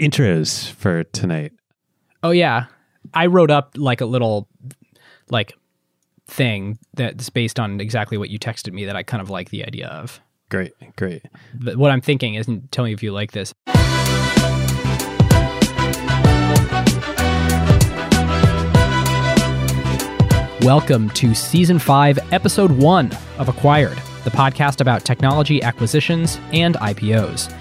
intros for tonight. Oh yeah, I wrote up like a little like thing that's based on exactly what you texted me that I kind of like the idea of. Great, great. But what I'm thinking is, and tell me if you like this. Welcome to season five, episode one of Acquired, the podcast about technology acquisitions and IPOs.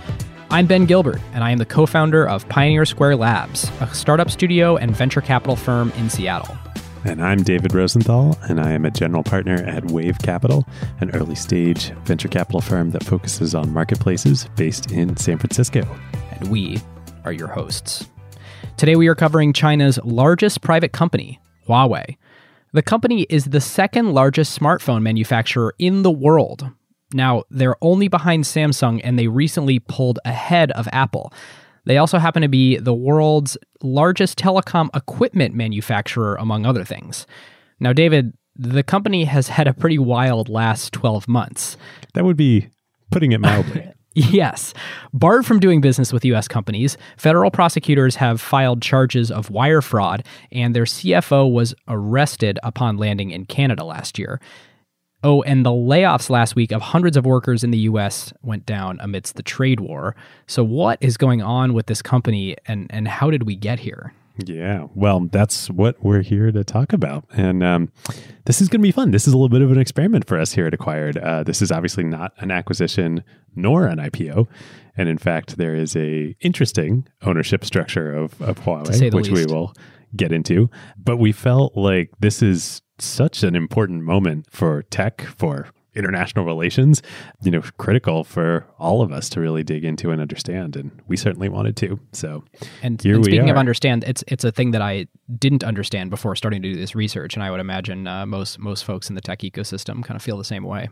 I'm Ben Gilbert, and I am the co founder of Pioneer Square Labs, a startup studio and venture capital firm in Seattle. And I'm David Rosenthal, and I am a general partner at Wave Capital, an early stage venture capital firm that focuses on marketplaces based in San Francisco. And we are your hosts. Today we are covering China's largest private company, Huawei. The company is the second largest smartphone manufacturer in the world. Now, they're only behind Samsung and they recently pulled ahead of Apple. They also happen to be the world's largest telecom equipment manufacturer, among other things. Now, David, the company has had a pretty wild last 12 months. That would be putting it mildly. Yes. Barred from doing business with U.S. companies, federal prosecutors have filed charges of wire fraud, and their CFO was arrested upon landing in Canada last year. Oh, and the layoffs last week of hundreds of workers in the US went down amidst the trade war. So, what is going on with this company and, and how did we get here? Yeah, well, that's what we're here to talk about. And um, this is going to be fun. This is a little bit of an experiment for us here at Acquired. Uh, this is obviously not an acquisition nor an IPO. And in fact, there is a interesting ownership structure of, of Huawei, which least. we will get into. But we felt like this is such an important moment for tech, for international relations, you know, critical for all of us to really dig into and understand. And we certainly wanted to. So, and, here and speaking of understand, it's it's a thing that I didn't understand before starting to do this research, and I would imagine uh, most most folks in the tech ecosystem kind of feel the same way.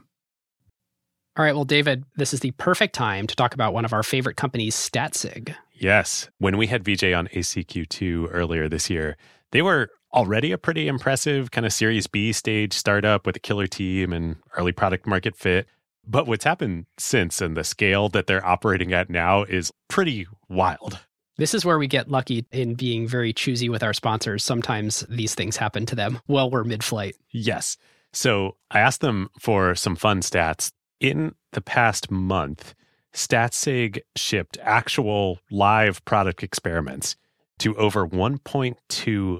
All right, well, David, this is the perfect time to talk about one of our favorite companies, Statsig. Yes, when we had VJ on ACQ2 earlier this year, they were already a pretty impressive kind of Series B stage startup with a killer team and early product market fit. But what's happened since and the scale that they're operating at now is pretty wild. This is where we get lucky in being very choosy with our sponsors. Sometimes these things happen to them while we're mid flight. Yes. So I asked them for some fun stats. In the past month, Statsig shipped actual live product experiments to over 1.2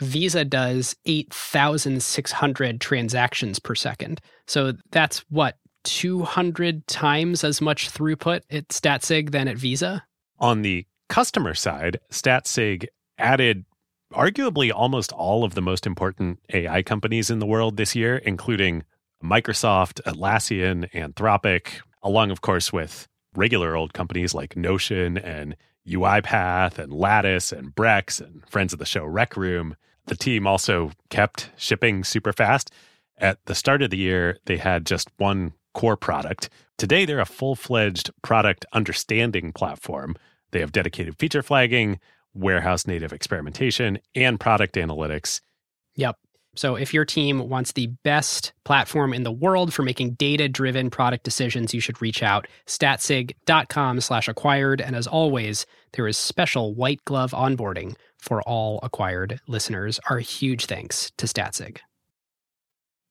Visa does 8,600 transactions per second. So that's what, 200 times as much throughput at Statsig than at Visa? On the customer side, Statsig added arguably almost all of the most important AI companies in the world this year, including Microsoft, Atlassian, Anthropic, along, of course, with regular old companies like Notion and UiPath and Lattice and Brex and friends of the show Rec Room. The team also kept shipping super fast. At the start of the year, they had just one core product. Today, they're a full fledged product understanding platform. They have dedicated feature flagging, warehouse native experimentation, and product analytics. Yep. So if your team wants the best platform in the world for making data-driven product decisions, you should reach out statsig.com slash acquired. And as always, there is special white glove onboarding for all acquired listeners. Our huge thanks to Statsig.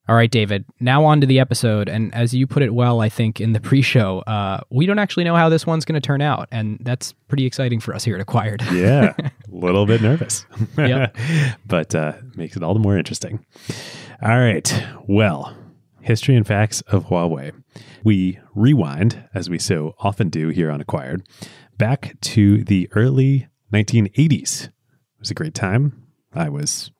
All right, David. Now on to the episode, and as you put it well, I think in the pre-show, uh, we don't actually know how this one's going to turn out, and that's pretty exciting for us here at Acquired. yeah, a little bit nervous, Yeah. but uh, makes it all the more interesting. All right, well, history and facts of Huawei. We rewind, as we so often do here on Acquired, back to the early 1980s. It was a great time. I was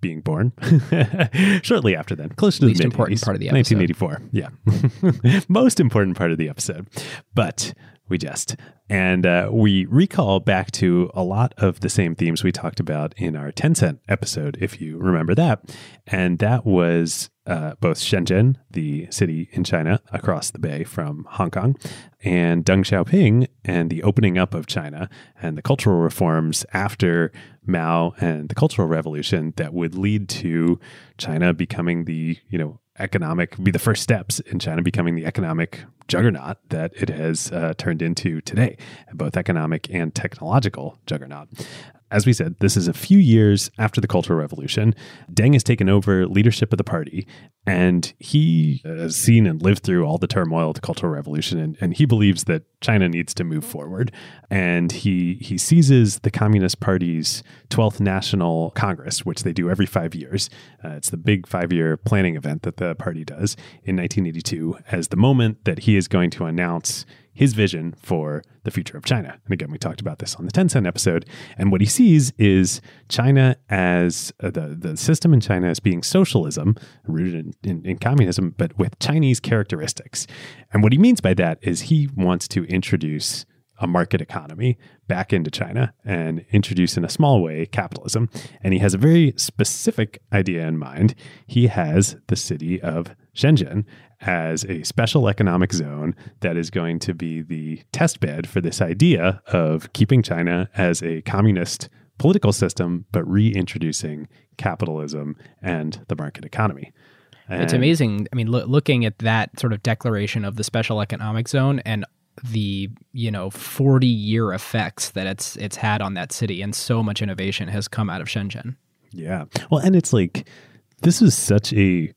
being born shortly after then, close to Least the important part of the episode. 1984. Yeah. Most important part of the episode. But we just. And uh, we recall back to a lot of the same themes we talked about in our Tencent episode, if you remember that. And that was uh, both Shenzhen, the city in China across the bay from Hong Kong, and Deng Xiaoping and the opening up of China and the cultural reforms after Mao and the Cultural Revolution that would lead to China becoming the, you know, economic, be the first steps in China becoming the economic juggernaut that it has uh, turned into today, both economic and technological juggernaut. As we said, this is a few years after the Cultural Revolution. Deng has taken over leadership of the party, and he has seen and lived through all the turmoil of the Cultural Revolution, and, and he believes that China needs to move forward. And he he seizes the Communist Party's 12th National Congress, which they do every five years. Uh, it's the big five year planning event that the party does in 1982 as the moment that he is going to announce his vision for the future of China. And again, we talked about this on the Tencent episode. And what he sees is China as uh, the, the system in China as being socialism, rooted in, in, in communism, but with Chinese characteristics. And what he means by that is he wants to introduce a market economy back into China and introduce in a small way capitalism. And he has a very specific idea in mind. He has the city of Shenzhen as a special economic zone that is going to be the test bed for this idea of keeping China as a communist political system, but reintroducing capitalism and the market economy. It's amazing. I mean, loo- looking at that sort of declaration of the special economic zone and the you know 40 year effects that it's it's had on that city and so much innovation has come out of Shenzhen. Yeah. Well, and it's like this is such a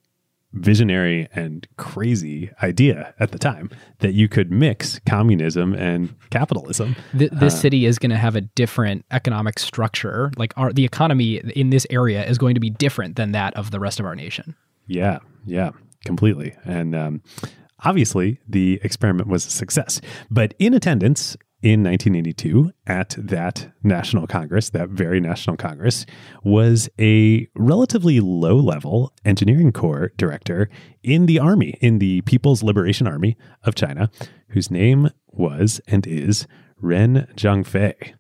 visionary and crazy idea at the time that you could mix communism and capitalism. Th- this city is going to have a different economic structure. Like our the economy in this area is going to be different than that of the rest of our nation. Yeah, yeah, completely. And um, obviously, the experiment was a success. But in attendance in 1982 at that National Congress, that very National Congress, was a relatively low level engineering corps director in the army, in the People's Liberation Army of China, whose name was and is Ren Zhengfei.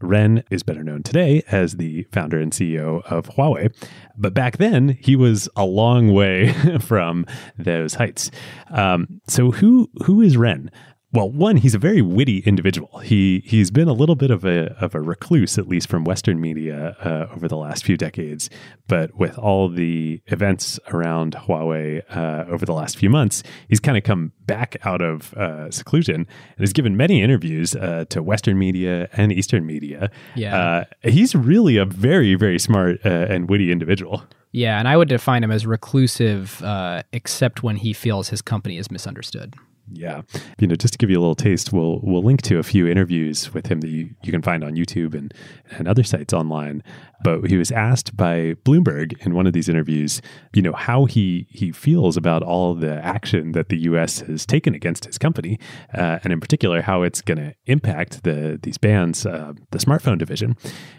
Ren is better known today as the founder and CEO of Huawei, but back then he was a long way from those heights. Um, so who who is Ren? Well, one, he's a very witty individual. He he's been a little bit of a of a recluse, at least from Western media, uh, over the last few decades. But with all the events around Huawei uh, over the last few months, he's kind of come back out of uh, seclusion and has given many interviews uh, to Western media and Eastern media. Yeah. uh, he's really a very very smart uh, and witty individual. Yeah, and I would define him as reclusive, uh, except when he feels his company is misunderstood. Yeah. You know, just to give you a little taste, we'll we'll link to a few interviews with him that you, you can find on YouTube and, and other sites online. But he was asked by Bloomberg in one of these interviews, you know, how he he feels about all the action that the US has taken against his company, uh, and in particular how it's going to impact the these bans, uh, the smartphone division.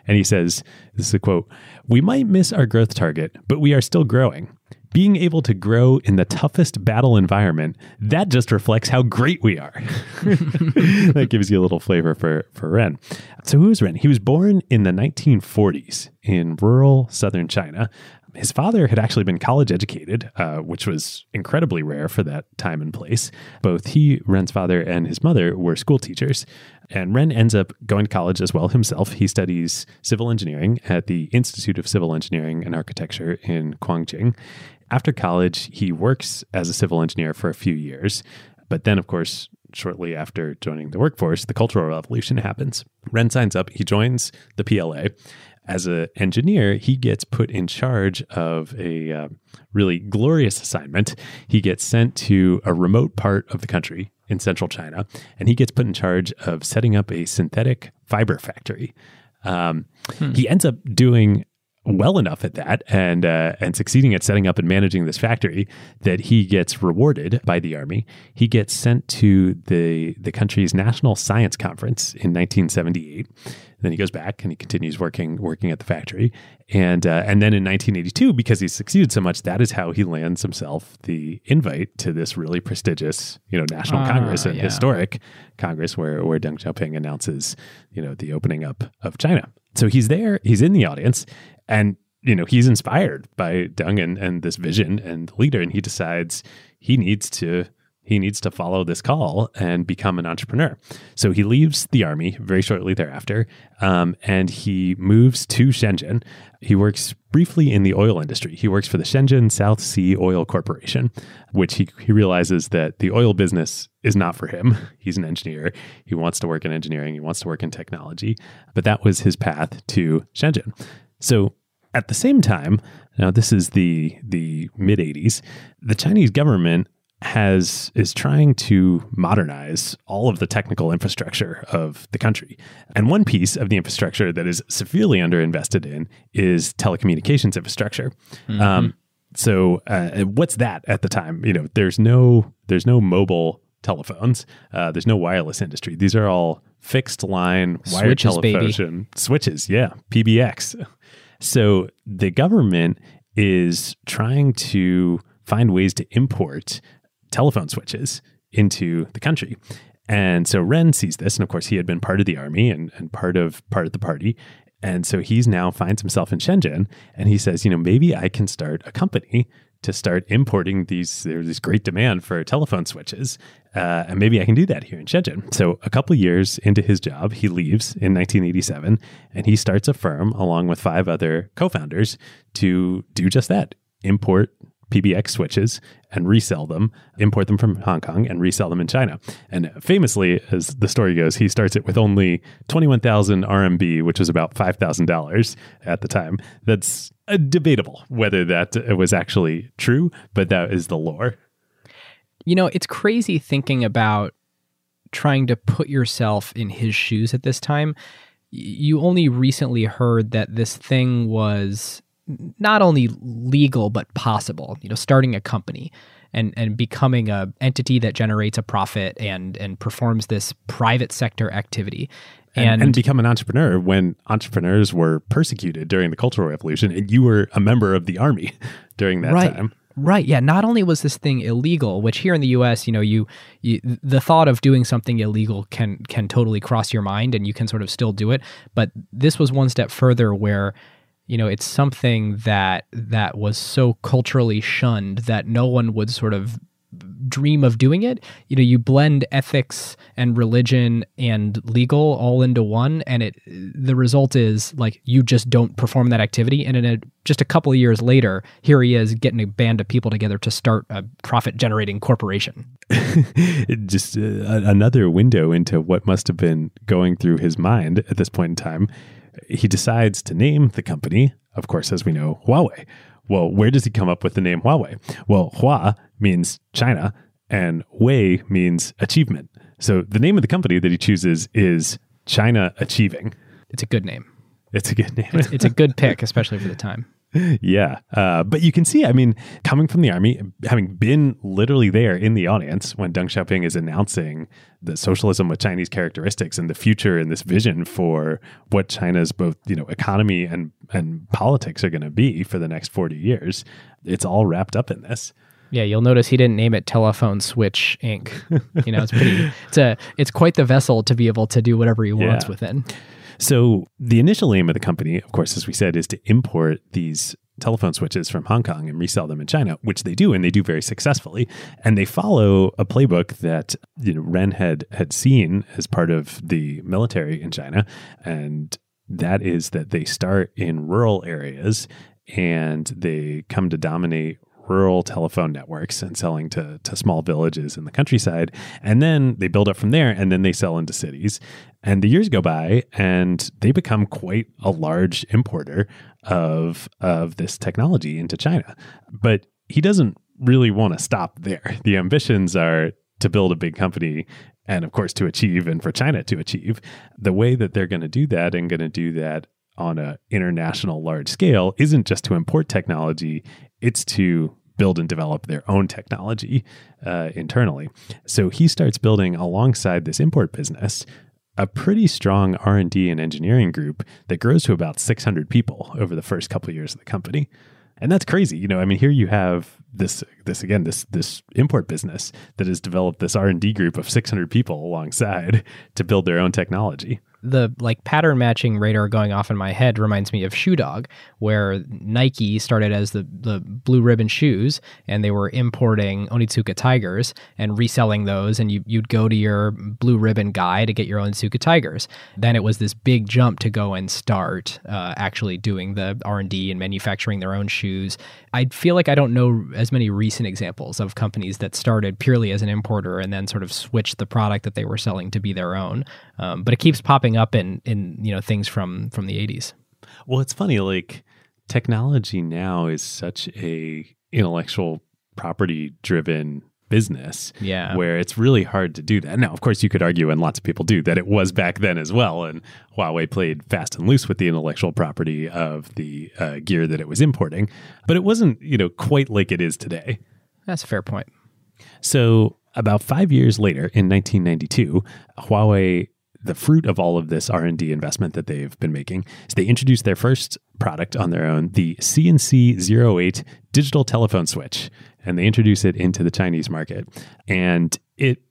And he says, this is a quote, we might miss our growth target, but we are still growing being able to grow in the toughest battle environment, that just reflects how great we are. that gives you a little flavor for, for Ren. So, who is Ren? He was born in the 1940s in rural southern China. His father had actually been college educated, uh, which was incredibly rare for that time and place. Both he, Ren's father, and his mother were school teachers. And Ren ends up going to college as well himself. He studies civil engineering at the Institute of Civil Engineering and Architecture in Guangjing. After college, he works as a civil engineer for a few years. But then, of course, shortly after joining the workforce, the Cultural Revolution happens. Ren signs up, he joins the PLA. As an engineer, he gets put in charge of a uh, really glorious assignment. He gets sent to a remote part of the country in central China, and he gets put in charge of setting up a synthetic fiber factory. Um, He ends up doing well enough at that and uh, and succeeding at setting up and managing this factory that he gets rewarded by the army. He gets sent to the the country's national science conference in 1978. Then he goes back and he continues working working at the factory. And uh, and then in 1982, because he succeeded so much, that is how he lands himself the invite to this really prestigious, you know, national Ah, congress and yeah. historic congress where where Deng Xiaoping announces, you know, the opening up of China. So he's there, he's in the audience, and you know he's inspired by Deng and, and this vision and the leader, and he decides he needs to he needs to follow this call and become an entrepreneur. So he leaves the army very shortly thereafter, um, and he moves to Shenzhen. He works briefly in the oil industry. He works for the Shenzhen South Sea Oil Corporation, which he, he realizes that the oil business is not for him. He's an engineer. He wants to work in engineering. He wants to work in technology. But that was his path to Shenzhen. So at the same time, now this is the the mid 80s, the Chinese government has is trying to modernize all of the technical infrastructure of the country. And one piece of the infrastructure that is severely underinvested in is telecommunications infrastructure. Um, so uh, what's that at the time? You know, there's no there's no mobile telephones. Uh, there's no wireless industry. These are all fixed line wired baby. switches. Yeah, PBX. So the government is trying to find ways to import telephone switches into the country. And so Ren sees this, and of course he had been part of the army and, and part of part of the party. And so he's now finds himself in Shenzhen and he says, you know, maybe I can start a company to start importing these there's this great demand for telephone switches uh, and maybe i can do that here in shenzhen so a couple years into his job he leaves in 1987 and he starts a firm along with five other co-founders to do just that import PBX switches and resell them, import them from Hong Kong and resell them in China. And famously, as the story goes, he starts it with only 21,000 RMB, which was about $5,000 at the time. That's uh, debatable whether that was actually true, but that is the lore. You know, it's crazy thinking about trying to put yourself in his shoes at this time. You only recently heard that this thing was not only legal but possible. You know, starting a company and and becoming a entity that generates a profit and and performs this private sector activity. And, and become an entrepreneur when entrepreneurs were persecuted during the Cultural Revolution, and you were a member of the army during that right. time. Right. Yeah. Not only was this thing illegal, which here in the U.S., you know, you, you the thought of doing something illegal can can totally cross your mind, and you can sort of still do it. But this was one step further, where you know it's something that that was so culturally shunned that no one would sort of dream of doing it. You know you blend ethics and religion and legal all into one and it the result is like you just don't perform that activity. And in a, just a couple of years later here he is getting a band of people together to start a profit generating corporation. Just uh, another window into what must have been going through his mind at this point in time. He decides to name the company, of course, as we know, Huawei. Well, where does he come up with the name Huawei? Well, Hua means China and Wei means achievement. So the name of the company that he chooses is China Achieving. it's a good name It's a good name. it's a good pick especially for the time yeah. Uh, but you can see, I mean, coming from the army, having been literally there in the audience when Deng Xiaoping is announcing the socialism with Chinese characteristics and the future and this vision for what China's both, you know, economy and, and politics are going to be for the next 40 years, it's all wrapped up in this. Yeah, you'll notice he didn't name it Telephone Switch Inc. You know, it's pretty. It's a. It's quite the vessel to be able to do whatever he wants Yeah. within. So the initial aim of the company, of course, as we said, is to import these telephone switches from Hong Kong and resell them in China, which they do, and they do very successfully. And they follow a playbook that you know Ren had had seen as part of the military in China, and that is that they start in rural areas and they come to dominate rural telephone networks and selling to, to small villages in the countryside. And then they build up from there and then they sell into cities. And the years go by and they become quite a large importer of, of this technology into China. But he doesn't really want to stop there. The ambitions are to build a big company and, of course, to achieve and for China to achieve. The way that they're going to do that and going to do that on an international large scale isn't just to import technology, it's to build and develop their own technology uh, internally. So he starts building alongside this import business a pretty strong R&D and engineering group that grows to about 600 people over the first couple of years of the company. And that's crazy. You know, I mean here you have this this again this this import business that has developed this R&D group of 600 people alongside to build their own technology the like pattern matching radar going off in my head reminds me of Shoe Dog, where Nike started as the the blue ribbon shoes, and they were importing Onitsuka tigers and reselling those, and you you'd go to your blue ribbon guy to get your Onitsuka tigers. Then it was this big jump to go and start uh, actually doing the R and D and manufacturing their own shoes. I feel like I don't know as many recent examples of companies that started purely as an importer and then sort of switched the product that they were selling to be their own. Um, but it keeps popping up in in you know things from from the 80s. Well, it's funny like technology now is such a intellectual property driven business yeah. where it's really hard to do that. Now of course you could argue and lots of people do that it was back then as well and huawei played fast and loose with the intellectual property of the uh, gear that it was importing but it wasn't you know quite like it is today. That's a fair point. So about five years later in 1992 huawei the fruit of all of this R&D investment that they've been making is they introduced their first product on their own, the CNC 08 digital telephone switch, and they introduce it into the Chinese market. And it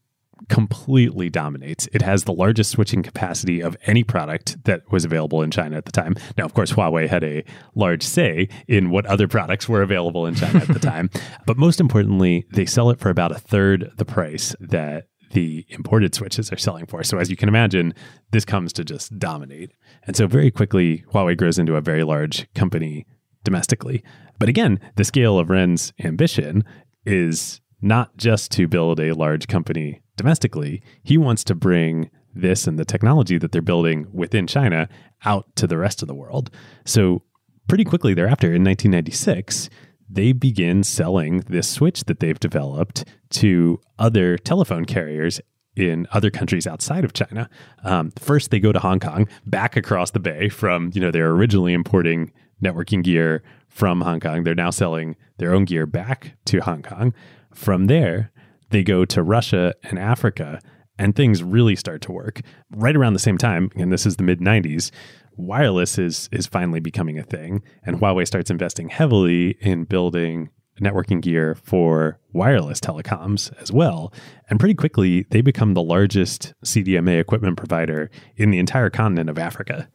completely dominates. It has the largest switching capacity of any product that was available in China at the time. Now, of course, Huawei had a large say in what other products were available in China at the time. But most importantly, they sell it for about a third the price that the imported switches are selling for. So as you can imagine, this comes to just dominate. And so very quickly, Huawei grows into a very large company domestically. But again, the scale of Ren's ambition is not just to build a large company domestically. He wants to bring this and the technology that they're building within China out to the rest of the world. So pretty quickly thereafter in 1996, they begin selling this switch that they've developed to other telephone carriers in other countries outside of China. Um, first, they go to Hong Kong, back across the bay from you know they're originally importing networking gear from Hong Kong. They're now selling their own gear back to Hong Kong. From there, they go to Russia and Africa, and things really start to work. Right around the same time, and this is the mid 90s, wireless is is finally becoming a thing, and Huawei starts investing heavily in building networking gear for wireless telecoms as well. And pretty quickly, they become the largest CDMA equipment provider in the entire continent of Africa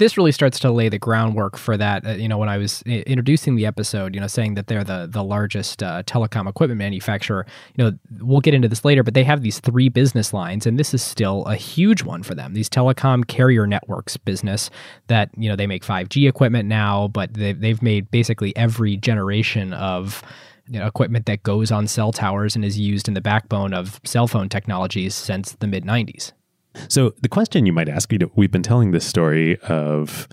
this really starts to lay the groundwork for that. Uh, you know, when I was I- introducing the episode, you know, saying that they're the the largest uh, telecom equipment manufacturer. You know, we'll get into this later, but they have these three business lines, and this is still a huge one for them. These telecom carrier networks business that you know they make five G equipment now, but they've they've made basically every generation of you know, equipment that goes on cell towers and is used in the backbone of cell phone technologies since the mid 90s. So the question you might ask, you know, we've been telling this story of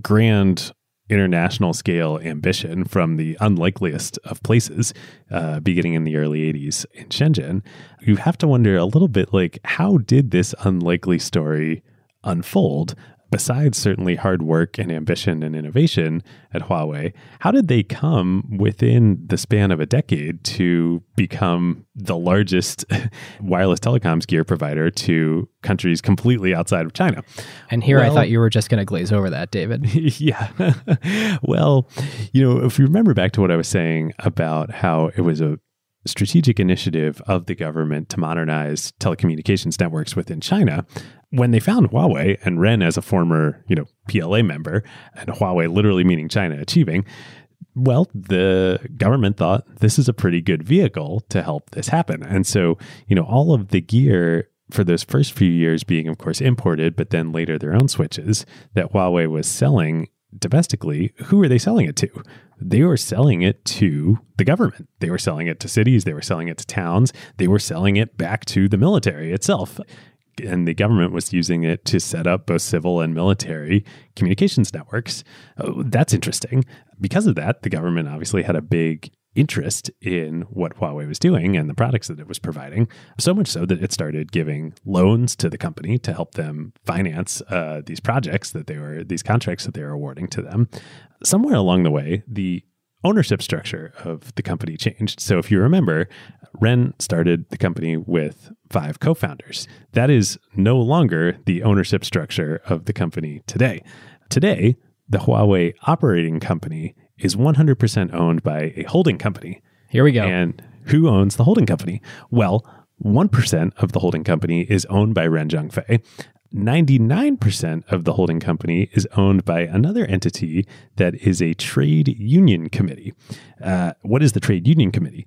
grand international scale ambition from the unlikeliest of places, uh, beginning in the early 80s in Shenzhen. You have to wonder a little bit like, how did this unlikely story unfold? Besides certainly hard work and ambition and innovation at Huawei, how did they come within the span of a decade to become the largest wireless telecoms gear provider to countries completely outside of China? And here well, I thought you were just going to glaze over that, David. yeah. well, you know, if you remember back to what I was saying about how it was a strategic initiative of the government to modernize telecommunications networks within China, when they found Huawei and Ren as a former, you know, PLA member, and Huawei literally meaning China achieving, well, the government thought this is a pretty good vehicle to help this happen. And so, you know, all of the gear for those first few years being, of course, imported, but then later their own switches that Huawei was selling domestically, who are they selling it to? They were selling it to the government. They were selling it to cities. They were selling it to towns. They were selling it back to the military itself and the government was using it to set up both civil and military communications networks. Oh, that's interesting. Because of that, the government obviously had a big interest in what Huawei was doing and the products that it was providing, so much so that it started giving loans to the company to help them finance uh, these projects that they were, these contracts that they were awarding to them. Somewhere along the way, the ownership structure of the company changed. So if you remember, Ren started the company with five co founders. That is no longer the ownership structure of the company today. Today, the Huawei operating company is 100% owned by a holding company. Here we go. And who owns the holding company? Well, 1% of the holding company is owned by Ren Zhengfei. 99% of the holding company is owned by another entity that is a trade union committee. Uh, what is the trade union committee?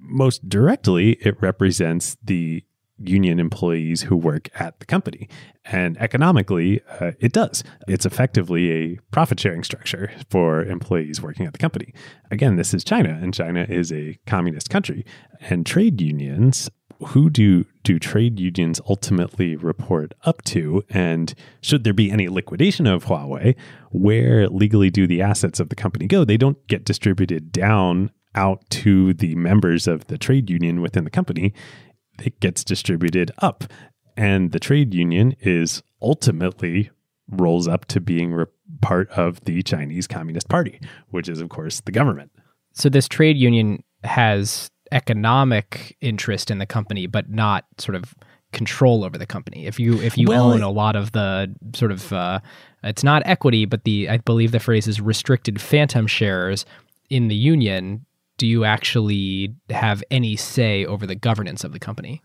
Most directly, it represents the union employees who work at the company. And economically, uh, it does. It's effectively a profit sharing structure for employees working at the company. Again, this is China, and China is a communist country. And trade unions who do do trade unions ultimately report up to and should there be any liquidation of Huawei where legally do the assets of the company go they don't get distributed down out to the members of the trade union within the company it gets distributed up and the trade union is ultimately rolls up to being re- part of the Chinese Communist Party which is of course the government so this trade union has economic interest in the company, but not sort of control over the company. If you if you well, own a lot of the sort of uh, it's not equity, but the I believe the phrase is restricted phantom shares in the union. Do you actually have any say over the governance of the company?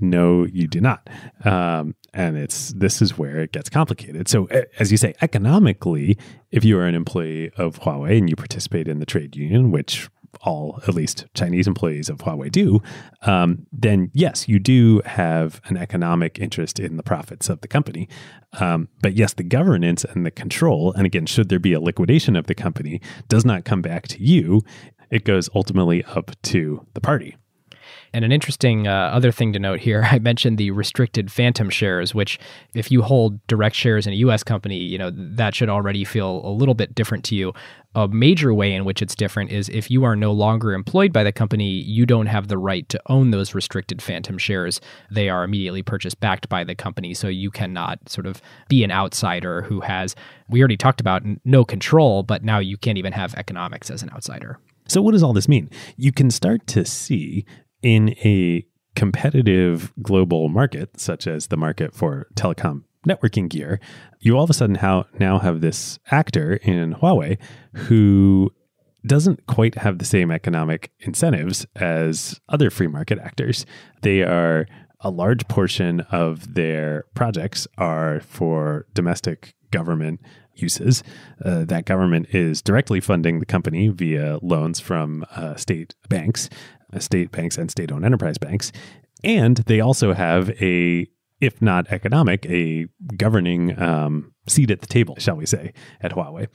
No, you do not. Um, and it's this is where it gets complicated. So, as you say, economically, if you are an employee of Huawei and you participate in the trade union, which all at least Chinese employees of Huawei do, um, then yes, you do have an economic interest in the profits of the company. Um, but yes, the governance and the control, and again, should there be a liquidation of the company, does not come back to you. It goes ultimately up to the party. And an interesting uh, other thing to note here, I mentioned the restricted phantom shares, which if you hold direct shares in a US company, you know, that should already feel a little bit different to you. A major way in which it's different is if you are no longer employed by the company, you don't have the right to own those restricted phantom shares. They are immediately purchased backed by the company, so you cannot sort of be an outsider who has we already talked about no control, but now you can't even have economics as an outsider. So, what does all this mean? You can start to see in a competitive global market, such as the market for telecom networking gear, you all of a sudden how, now have this actor in Huawei who doesn't quite have the same economic incentives as other free market actors. They are a large portion of their projects are for domestic government uses. Uh, that government is directly funding the company via loans from uh, state banks state banks and state owned enterprise banks. And they also have a, if not economic, a governing um, seat at the table, shall we say, at Huawei.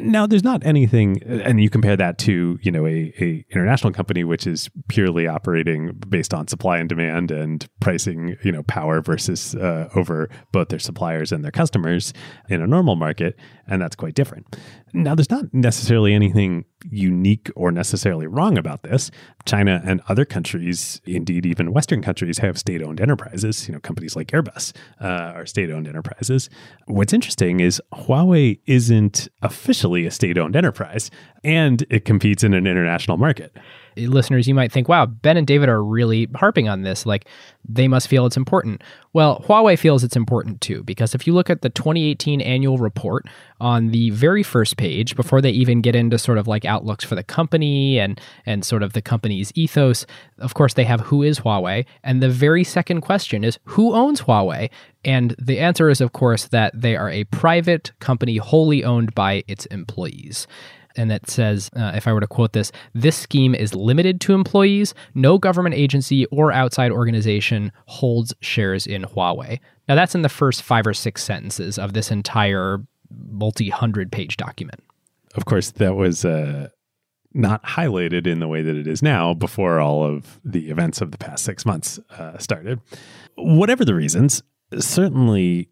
Now, there's not anything, and you compare that to you know a, a international company which is purely operating based on supply and demand and pricing, you know, power versus uh, over both their suppliers and their customers in a normal market, and that's quite different. Now, there's not necessarily anything unique or necessarily wrong about this. China and other countries, indeed even Western countries, have state-owned enterprises. You know, companies like Airbus uh, are state-owned enterprises. What's interesting is Huawei isn't officially a state-owned enterprise, and it competes in an international market listeners, you might think, wow, Ben and David are really harping on this. Like they must feel it's important. Well, Huawei feels it's important too, because if you look at the 2018 annual report on the very first page, before they even get into sort of like outlooks for the company and, and sort of the company's ethos, of course, they have who is Huawei. And the very second question is who owns Huawei? And the answer is, of course, that they are a private company wholly owned by its employees and that says, uh, if I were to quote this, this scheme is limited to employees. No government agency or outside organization holds shares in Huawei. Now, that's in the first five or six sentences of this entire multi hundred page document. Of course, that was. Uh not highlighted in the way that it is now before all of the events of the past six months uh, started. Whatever the reasons, certainly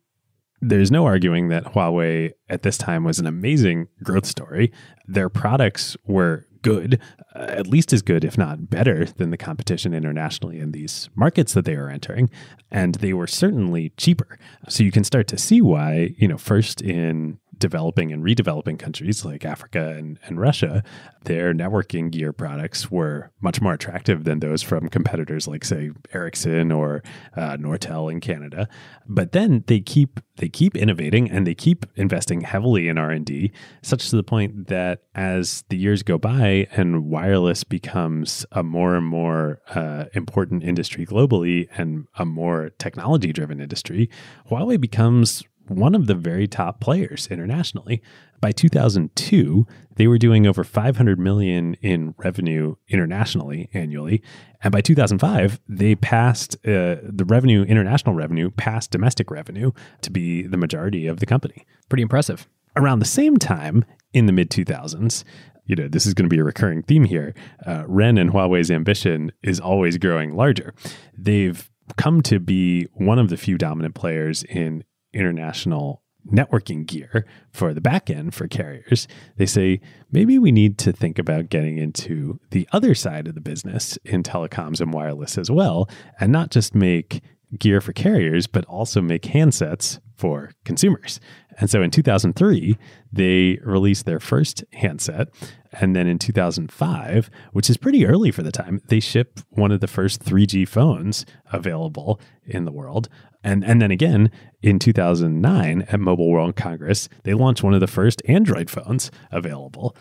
there's no arguing that Huawei at this time was an amazing growth story. Their products were good, uh, at least as good, if not better, than the competition internationally in these markets that they were entering. And they were certainly cheaper. So you can start to see why, you know, first in developing and redeveloping countries like Africa and, and Russia, their networking gear products were much more attractive than those from competitors like, say, Ericsson or uh, Nortel in Canada. But then they keep they keep innovating and they keep investing heavily in R and D, such to the point that as the years go by and wireless becomes a more and more uh, important industry globally and a more technology driven industry, Huawei becomes one of the very top players internationally. By 2002, they were doing over 500 million in revenue internationally annually, and by 2005, they passed uh, the revenue, international revenue, passed domestic revenue to be the majority of the company. Pretty impressive. Around the same time, in the mid 2000s, you know, this is going to be a recurring theme here. Uh, Ren and Huawei's ambition is always growing larger. They've come to be one of the few dominant players in international networking gear for the back end for carriers, they say maybe we need to think about getting into the other side of the business in telecoms and wireless as well, and not just make gear for carriers, but also make handsets for consumers. And so in 2003, they released their first handset. And then in 2005, which is pretty early for the time, they ship one of the first 3G phones available in the world. And, and then again, in 2009 at Mobile World Congress, they launched one of the first Android phones available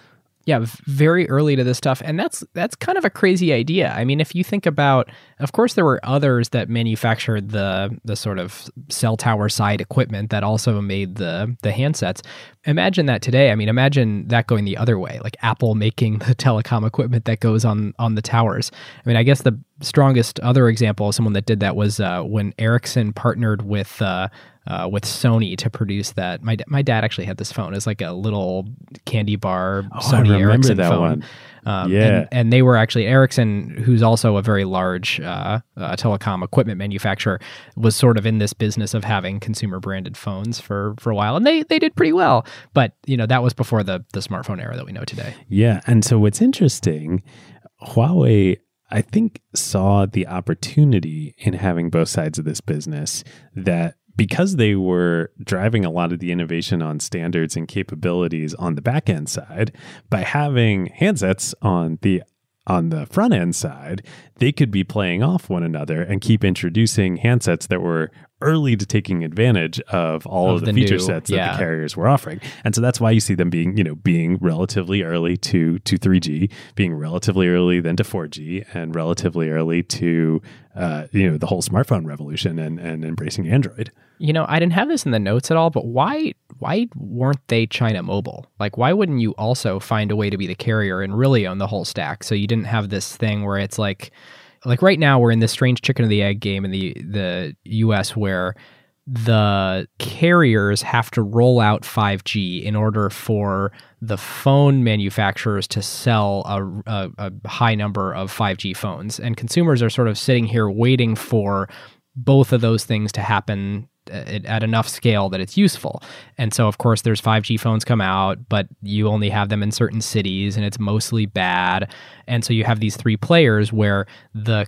yeah, very early to this stuff, and that's that's kind of a crazy idea. I mean, if you think about, of course, there were others that manufactured the the sort of cell tower side equipment that also made the the handsets. Imagine that today. I mean, imagine that going the other way, like Apple making the telecom equipment that goes on on the towers. I mean, I guess the strongest other example of someone that did that was uh, when Ericsson partnered with uh, uh, with Sony to produce that. My my dad actually had this phone. It's like a little candy bar Oh, I Sony remember Ericsson that phone. one. Um, Yeah. and, and they were actually Ericsson, who's also a very large uh, uh, telecom equipment manufacturer, was sort of in this business of having consumer branded phones for for a while, and they they did pretty well. But you know that was before the the smartphone era that we know today. Yeah. And so what's interesting, Huawei, I think, saw the opportunity in having both sides of this business that because they were driving a lot of the innovation on standards and capabilities on the back end side, by having handsets on the on the front end side, they could be playing off one another and keep introducing handsets that were early to taking advantage of all of, Of the, the feature new- sets that yeah. the carriers were offering. And so that's why you see them being, you know, being relatively early to to 3G, being relatively early then to 4G, and relatively early to uh, you know the whole smartphone revolution and and embracing Android. You know, I didn't have this in the notes at all, but why why weren't they China Mobile? Like, why wouldn't you also find a way to be the carrier and really own the whole stack? So you didn't have this thing where it's like, like right now we're in this strange chicken of the egg game in the the U.S. where the carriers have to roll out 5G in order for the phone manufacturers to sell a, a, a high number of 5G phones, and consumers are sort of sitting here waiting for both of those things to happen Uh, at, at enough scale that it's useful. And so, of course, there's 5G phones come out, but you only have them in certain cities and it's mostly bad. And so you have these three players where the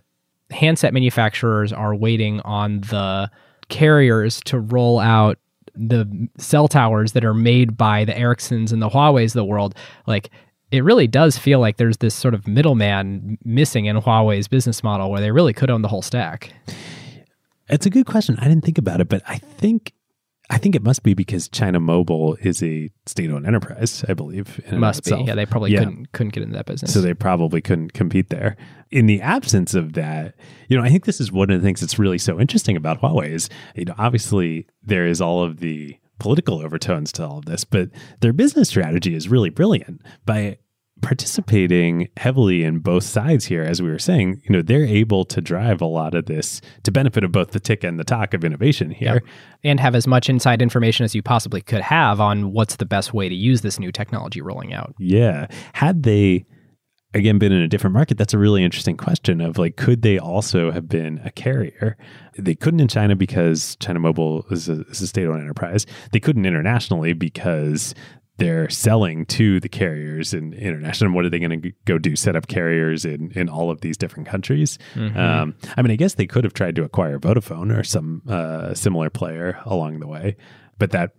handset manufacturers are waiting on the carriers to roll out the cell towers that are made by the Ericssons and the Huawei's of the world. Like, it really does feel like there's this sort of middleman missing in Huawei's business model where they really could own the whole stack. It's a good question. I didn't think about it, but I think I think it must be because China Mobile is a state-owned enterprise. I believe of Must be. Yeah, they probably Yeah. couldn't couldn't get into that business. So they probably couldn't compete there. In the absence of that, you know, I think this is one of the things that's really so interesting about Huawei is, you know, obviously there is all of the political overtones to all of this, but their business strategy is really brilliant. By participating heavily in both sides here, as we were saying, you know, they're able to drive a lot of this to benefit of both the tick and the talk of innovation here. Yep. and have as much inside information as you possibly could have on what's the best way to use this new technology rolling out. Yeah. Had they again been in a different market, that's a really interesting question of like, could they also have been a carrier? They couldn't in China because China Mobile is a, is a state owned enterprise. They couldn't internationally because they're selling to the carriers in international. And what are they going to go do? Set up carriers in in all of these different countries. Mhm. Um, I mean, I guess they could have tried to acquire Vodafone or some uh, similar player along the way, but that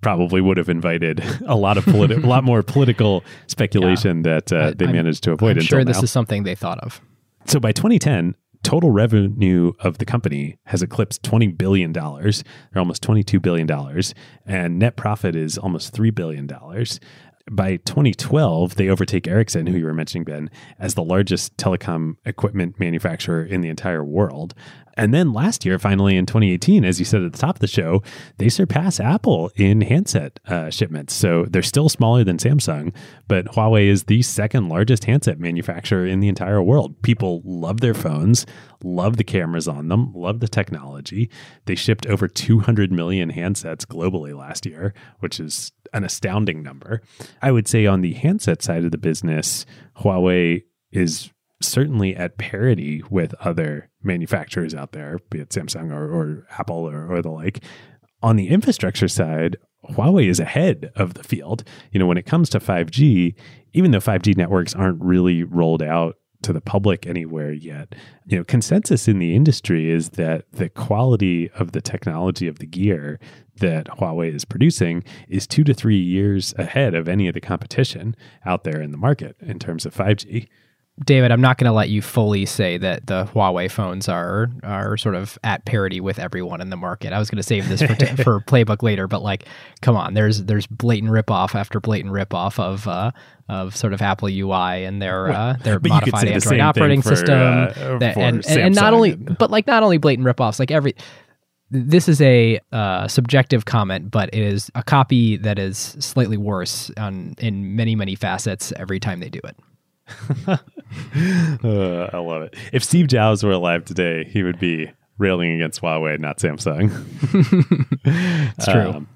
probably would have invited a lot of politi- a lot more political speculation that uh, I- they managed to avoid I'm sure this now. is something they thought of. So by 2010, total revenue of the company has eclipsed $20 billion. They're almost $22 billion. And net profit is almost $3 billion. By 2012, they overtake Ericsson, who you were mentioning, Ben, as the largest telecom equipment manufacturer in the entire world. And then last year, finally in 2018, as you said at the top of the show, they surpass Apple in handset uh, shipments. So they're still smaller than Samsung, but Huawei is the second largest handset manufacturer in the entire world. People love their phones, love the cameras on them, love the technology. They shipped over 200 million handsets globally last year, which is an astounding number. I would say on the handset side of the business, Huawei is certainly at parity with other manufacturers out there, be it Samsung or, or Apple or, or the like. On the infrastructure side, Huawei is ahead of the field. You know, when it comes to 5G, even though 5G networks aren't really rolled out to the public anywhere yet, you know, consensus in the industry is that the quality of the technology of the gear that Huawei is producing is two to three years ahead of any of the competition out there in the market in terms of 5G. David, I'm not going to let you fully say that the Huawei phones are are sort of at parity with everyone in the market. I was going to save this for, t- for playbook later, but like, come on, there's there's blatant ripoff after blatant ripoff of uh, of sort of Apple UI and their uh, their but modified the Android operating for, system, uh, that- and, and and not only but like not only blatant ripoffs, like every this is a uh, subjective comment, but it is a copy that is slightly worse on in many many facets every time they do it. Uh, I love it. If Steve Jobs were alive today, he would be railing against Huawei, not Samsung. It's true. Um,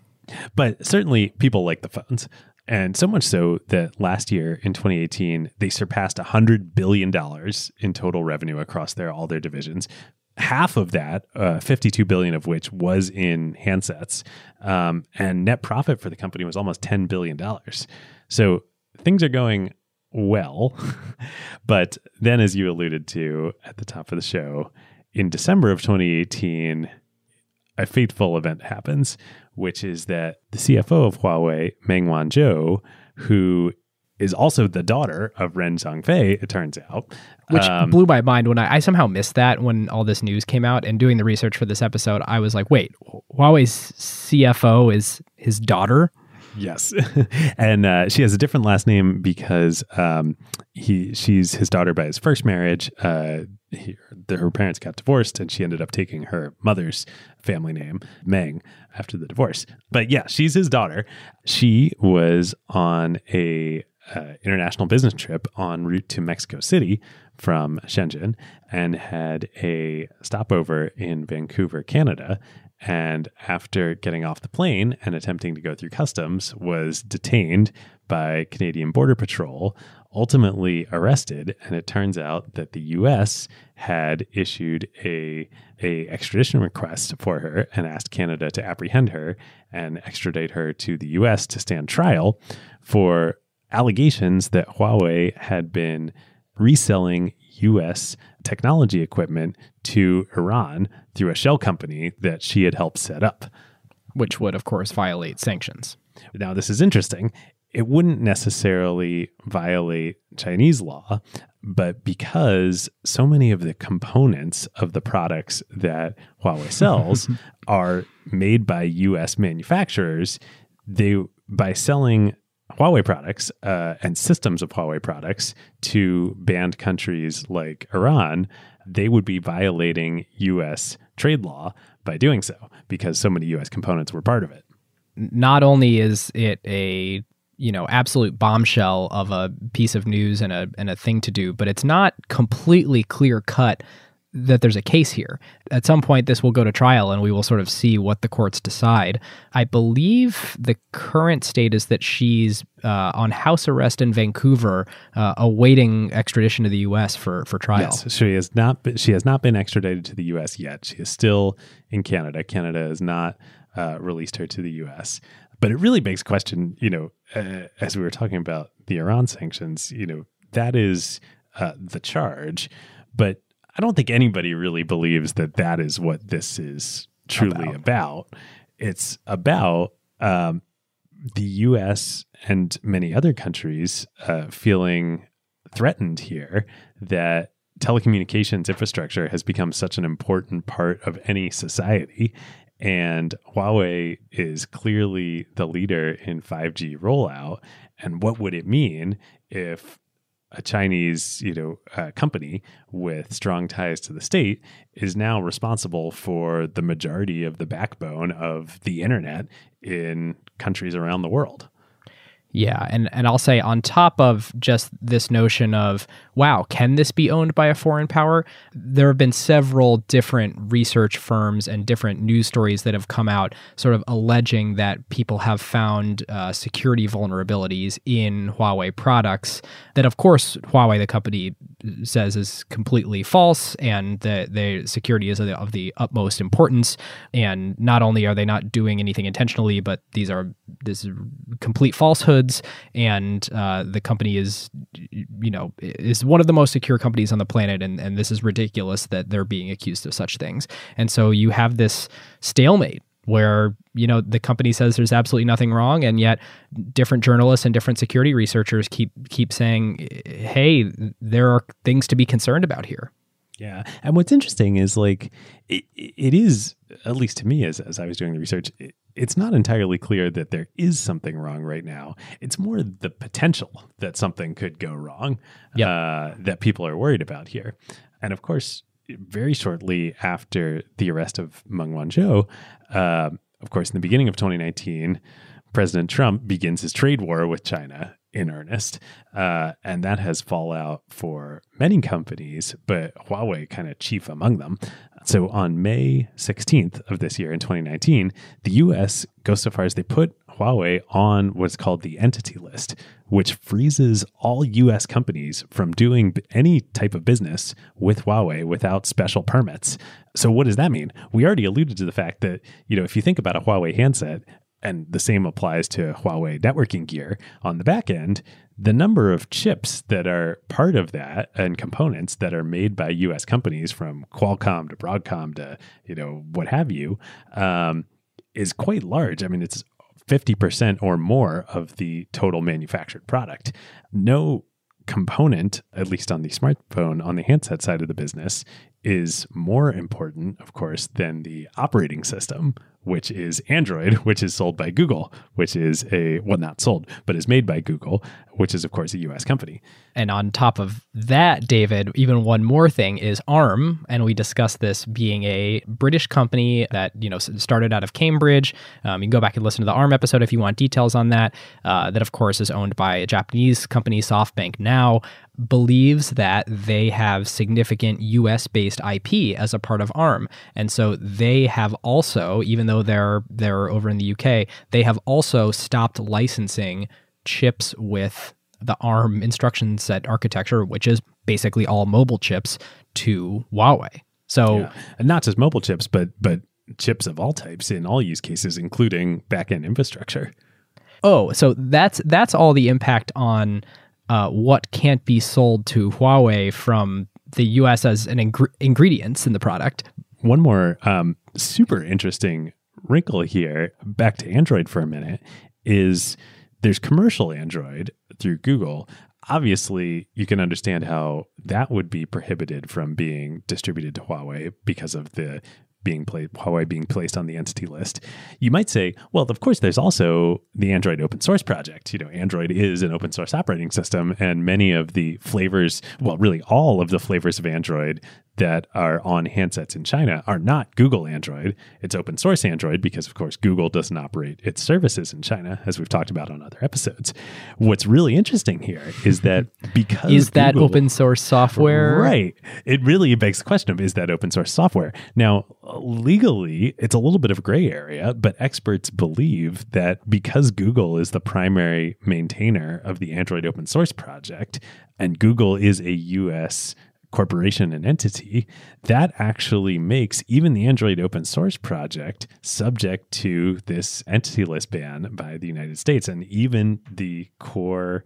but certainly people like the phones. And so much so that last year in 2018, they surpassed $100 billion in total revenue across their all their divisions. Half of that, uh, 52 billion of which was in handsets. Um, and net profit for the company was almost $10 billion. So things are going well. but then, as you alluded to at the top of the show, in December of 2018, a fateful event happens, which is that the CFO of Huawei, Meng Wanzhou, who is also the daughter of Ren Zhengfei, it turns out. which Um, blew my mind when I, I somehow missed that when all this news came out and doing the research for this episode i was like wait huawei's cfo is his daughter Yes, and uh, she has a different last name because um, he she's his daughter by his first marriage. Uh, he, her parents got divorced, and she ended up taking her mother's family name, Meng, after the divorce. But yeah, she's his daughter. She was on a uh, international business trip en route to Mexico City from Shenzhen, and had a stopover in Vancouver, Canada and after getting off the plane and attempting to go through customs was detained by Canadian Border Patrol ultimately arrested. And it turns out that the US had issued a a extradition request for her and asked Canada to apprehend her and extradite her to the US to stand trial for allegations that Huawei had been reselling US technology equipment to Iran through a shell company that she had helped set up. which would of course violate sanctions Now, this is interesting. It wouldn't necessarily violate Chinese law, but because so many of the components of the products that Huawei sells are made by US manufacturers, they by selling Huawei products uh, and systems of Huawei products to banned countries like Iran, they would be violating US trade law by doing so because so many US components were part of it. not only is it a you know absolute bombshell of a piece of news and a and a thing to do but it's not completely clear cut that there's a case here at some point this will go to trial and we will sort of see what the courts decide i believe the current state is that she's uh, on house arrest in vancouver uh, awaiting extradition to the us for for trial Yes, she has not. Been, she has not been extradited to the U.S. yet. She is still in Canada. Canada has not uh, released her to the U.S. but it really begs question, you know, uh, as we were talking about the Iran sanctions, you know, that is uh, the charge. But I don't think anybody really believes that that is what this is truly about. about. It's about um, the U.S. and many other countries uh, feeling threatened here that telecommunications infrastructure has become such an important part of any society. And Huawei is clearly the leader in 5G rollout. And what would it mean if a Chinese, you know, uh, company with strong ties to the state is now responsible for the majority of the backbone of the internet in countries around the world. Yeah, and and I'll say on top of just this notion of wow, can this be owned by a foreign power? There have been several different research firms and different news stories that have come out sort of alleging that people have found uh, security vulnerabilities in Huawei products that of course Huawei the company says is completely false and that the security is of the, of the utmost importance and not only are they not doing anything intentionally but these are this is complete falsehoods and uh, the company is you know is one of the most secure companies on the planet and, and this is ridiculous that they're being accused of such things. And so you have this stalemate where you know the company says there's absolutely nothing wrong and yet different journalists and different security researchers keep keep saying hey there are things to be concerned about here. Yeah. And what's interesting is like it, it is at least to me as, as i was doing the research it, it's not entirely clear that there is something wrong right now it's more the potential that something could go wrong yep. uh, that people are worried about here and of course very shortly after the arrest of Meng Wanzhou, uh, of course, in the beginning of 2019, President Trump begins his trade war with China in earnest. Uh, and that has fallout for many companies, but Huawei kind of chief among them. So on May 16th of this year in 2019, the US goes so far as they put Huawei on what's called the entity list, which freezes all US companies from doing any type of business with Huawei without special permits. So what does that mean? We already alluded to the fact that, you know, if you think about a Huawei handset, and the same applies to Huawei networking gear on the back end, the number of chips that are part of that and components that are made by US companies from Qualcomm to Broadcom to, you know, what have you, um, is quite large. I mean, it's 50% or more of the total manufactured product. No component, at least on the smartphone, on the handset side of the business, is more important, of course, than the operating system, which is Android, which is sold by Google, which is a, well, not sold, but is made by Google, which is, of course, a US company. And on top of that, David, even one more thing is ARM. And we discussed this being a British company that, you know, started out of Cambridge. Um, you can go back and listen to the ARM episode if you want details on that. Uh, that, of course, is owned by a Japanese company, SoftBank now believes that they have significant US based IP as a part of ARM. And so they have also, even though they're they're over in the UK, they have also stopped licensing chips with the ARM instruction set architecture, which is basically all mobile chips, to Huawei. So yeah. not just mobile chips, but but chips of all types in all use cases, including backend infrastructure. Oh, so that's that's all the impact on uh, what can't be sold to Huawei from the U.S. as an ing- ingredients in the product. One more um, super interesting wrinkle here, back to Android for a minute, is there's commercial Android through Google. Obviously, you can understand how that would be prohibited from being distributed to Huawei because of the being played Huawei being placed on the entity list. You might say, well, of course, there's also the Android open source project. You know, Android is an open source operating system, and many of the flavors, well, really all of the flavors of Android that are on handsets in China are not Google Android. It's open source Android because, of course, Google doesn't operate its services in China, as we've talked about on other episodes. What's really interesting here is that because is Google, that open source software? Right. It really begs the question of is that open source software? Now, legally, it's a little bit of a gray area, but experts believe that because Google is the primary maintainer of the Android open source project, and Google is a US corporation and entity, that actually makes even the Android open source project subject to this entity list ban by the United States. And even the core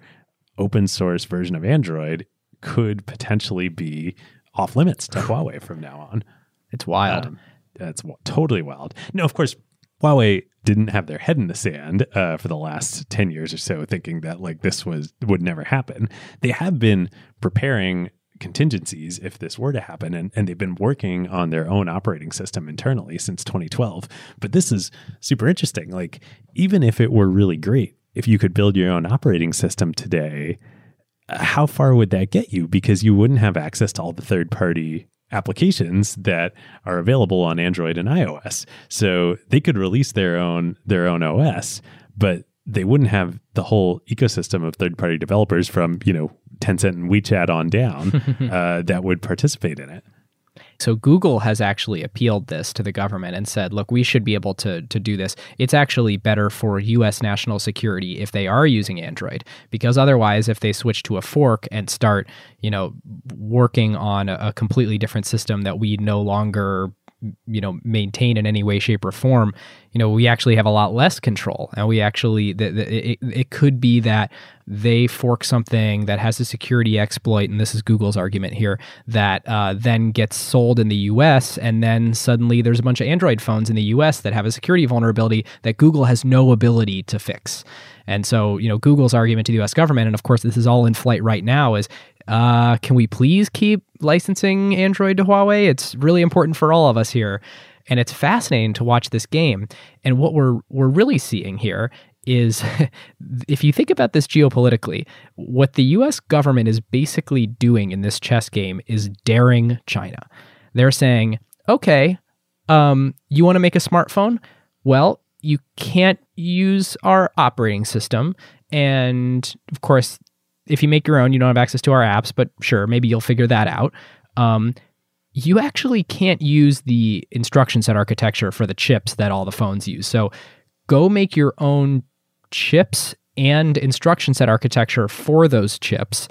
open source version of Android could potentially be off limits to Huawei from now on. It's wild. Um, that's w- totally wild. No, of course, Huawei didn't have their head in the sand uh, for the last 10 years or so thinking that like this was would never happen they have been preparing contingencies if this were to happen and, and they've been working on their own operating system internally since 2012 but this is super interesting. Like even if it were really great if you could build your own operating system today how far would that get you? Because you wouldn't have access to all the third party applications that are available on Android and iOS. So they could release their own their own OS, but they wouldn't have the whole ecosystem of third party developers from you know Tencent and WeChat on down uh, that would participate in it. So Google has actually appealed this to the government and said, look, we should be able to, to do this. It's actually better for US national security if they are using Android, because otherwise, if they switch to a fork and start, you know, working on a, a completely different system that we no longer you know maintain in any way shape or form you know we actually have a lot less control. And we actually the, the, it, it could be that they fork something that has a security exploit and this is google's argument here that uh, then gets sold in the us and then suddenly there's a bunch of android phones in the us that have a security vulnerability that google has no ability to fix. And so, you know, Google's argument to the US government, and of course, this is all in flight right now, is uh, can we please keep licensing Android to Huawei? It's really important for all of us here. And it's fascinating to watch this game. And what we're we're really seeing here is if you think about this geopolitically, what the US government is basically doing in this chess game is daring China. They're saying, okay, um, you want to make a smartphone? Well, you can't use our operating system. And of course, if you make your own, you don't have access to our apps, but sure, maybe you'll figure that out. Um, you actually can't use the instruction set architecture for the chips that all the phones use. So go make your own chips and instruction set architecture for those chips.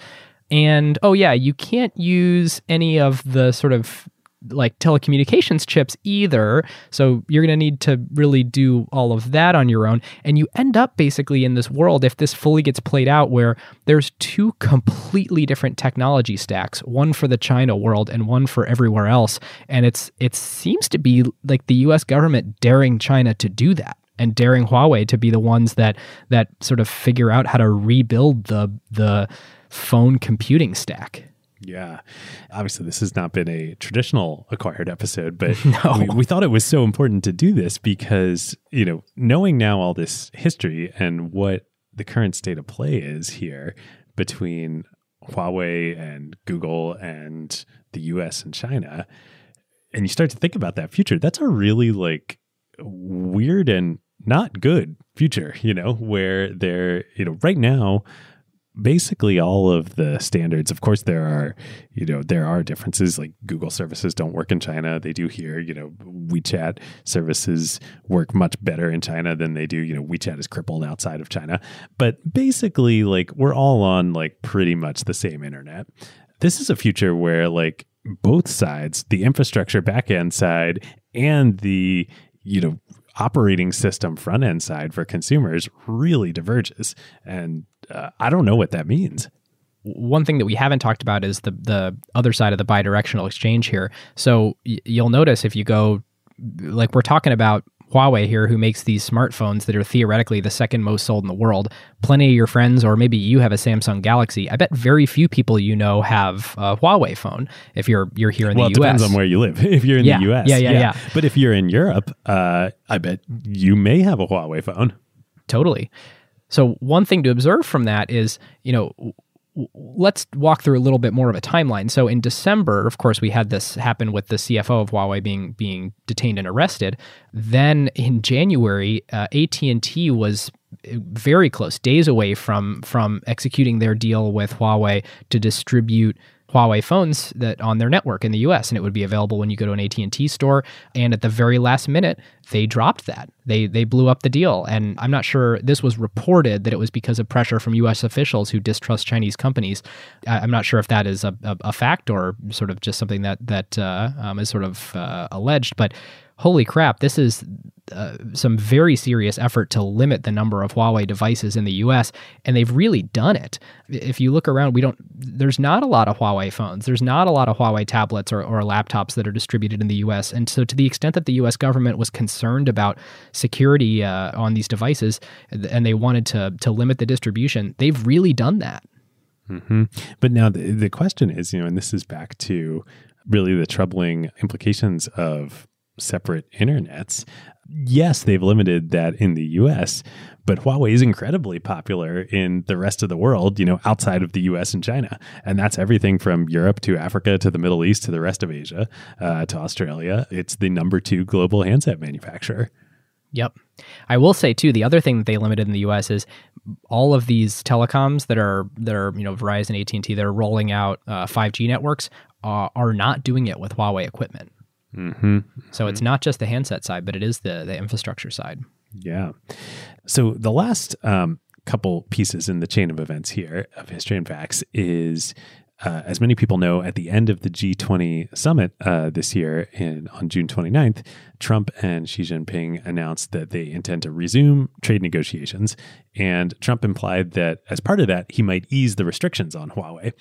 And oh, yeah, you can't use any of the sort of like telecommunications chips either. So you're going to need to really do all of that on your own. And you end up basically in this world, if this fully gets played out, where there's two completely different technology stacks, one for the China world and one for everywhere else. And it's it seems to be like the US government daring China to do that and daring Huawei to be the ones that that sort of figure out how to rebuild the the phone computing stack. Yeah. Obviously, this has not been a traditional acquired episode, but no. we, we, thought it was so important to do this because, you know, knowing now all this history and what the current state of play is here between Huawei and Google and the US and China, and you start to think about that future, that's a really like weird and not good future, you know, where they're, you know, right now, basically all of the standards. Of course, there are, you know, there are differences. Like Google services don't work in China; they do here. You know, WeChat services work much better in China than they do. You know, WeChat is crippled outside of China, but basically, like we're all on like pretty much the same internet. This is a future where like both sides, the infrastructure backend side and the you know operating system front end side for consumers really diverges and uh, I don't know what that means. One thing that we haven't talked about is the the other side of the bidirectional exchange here. So y- you'll notice if you go, like we're talking about Huawei here, who makes these smartphones that are theoretically the second most sold in the world. Plenty of your friends, or maybe you have a Samsung Galaxy. I bet very few people you know have a Huawei phone. If you're you're here in well, the U.S., depends on where you live. if you're in yeah, the U.S., yeah, yeah, yeah, yeah. But if you're in Europe, uh, I bet you may have a Huawei phone. Totally. So one thing to observe from that is, you know, let's walk through a little bit more of a timeline. So in December, of course, we had this happen with the CFO of Huawei being being detained and arrested. Then in January, uh, AT and T was very close, days away from from executing their deal with Huawei to distribute Huawei phones that on their network in the US and it would be available when you go to an AT&T store and at the very last minute they dropped that. They they blew up the deal and I'm not sure this was reported that it was because of pressure from US officials who distrust Chinese companies. I, am not sure if that is a, a, a, fact or sort of just something that that uh, um, is sort of uh, alleged but holy crap, this is uh, some very serious effort to limit the number of Huawei devices in the US, and they've really done it. If you look around, we don't. There's not a lot of Huawei phones. There's not a lot of Huawei tablets or, or laptops that are distributed in the US. And so, to the extent that the US government was concerned about security uh, on these devices, and they wanted to to limit the distribution, they've really done that. Mm-hmm. But now the, the question is, you know, and this is back to really the troubling implications of separate internets. Yes, they've limited that in the US, but Huawei is incredibly popular in the rest of the world, you know, outside of the US and China. And that's everything from Europe to Africa to the Middle East to the rest of Asia uh, to Australia. It's the number two global handset manufacturer. Yep. I will say too, the other thing that they limited in the U.S. is all of these telecoms that are that are you know Verizon, AT and T that are rolling out uh, 5G networks uh, are not doing it with Huawei equipment. Mm-hmm. So it's not just the handset side, but it is the the infrastructure side. Yeah. So the last um, couple pieces in the chain of events here of history and facts is uh, as many people know, at the end of the G20 summit uh, this year in, on June 29th, Trump and Xi Jinping announced that they intend to resume trade negotiations. And Trump implied that as part of that, he might ease the restrictions on Huawei.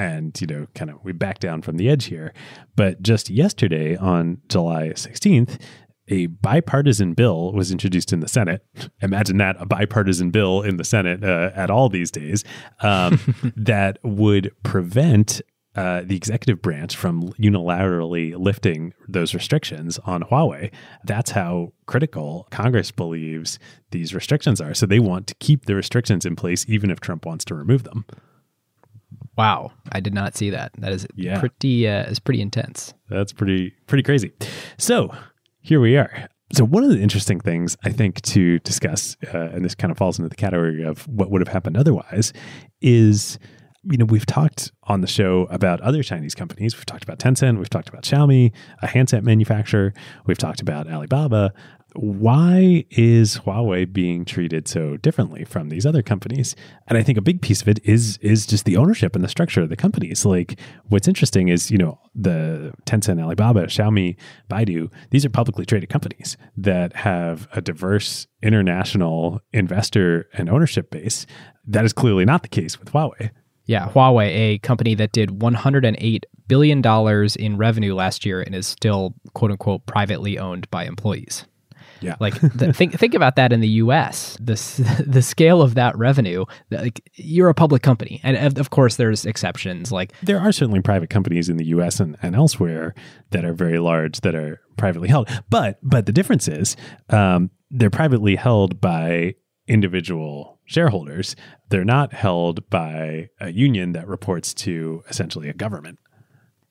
And, you know, kind of we back down from the edge here. But just yesterday, on July 16th, a bipartisan bill was introduced in the Senate. Imagine that a bipartisan bill in the Senate uh, at all these days um, that would prevent uh, the executive branch from unilaterally lifting those restrictions on Huawei. That's how critical Congress believes these restrictions are. So they want to keep the restrictions in place, even if Trump wants to remove them. Wow, I did not see that. That is yeah. pretty uh, is pretty intense. That's pretty pretty crazy. So here we are. So, one of the interesting things I think to discuss, uh, and this kind of falls into the category of what would have happened otherwise, is you know, we've talked on the show about other Chinese companies. We've talked about Tencent, we've talked about Xiaomi, a handset manufacturer, we've talked about Alibaba, why is Huawei being treated so differently from these other companies? And I think a big piece of it is is just the ownership and the structure of the companies. Like what's interesting is, you know, the Tencent, Alibaba, Xiaomi, Baidu, these are publicly traded companies that have a diverse international investor and ownership base. That is clearly not the case with Huawei. Yeah, Huawei, a company that did 108 billion dollars in revenue last year and is still quote unquote privately owned by employees. Yeah. Like the, think think about that in the US. The the scale of that revenue, like you're a public company. And of course there's exceptions like There are certainly private companies in the US and, and elsewhere that are very large that are privately held. But but the difference is um, they're privately held by individual shareholders. They're not held by a union that reports to essentially a government.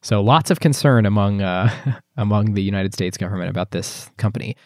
So lots of concern among uh, among the United States government about this company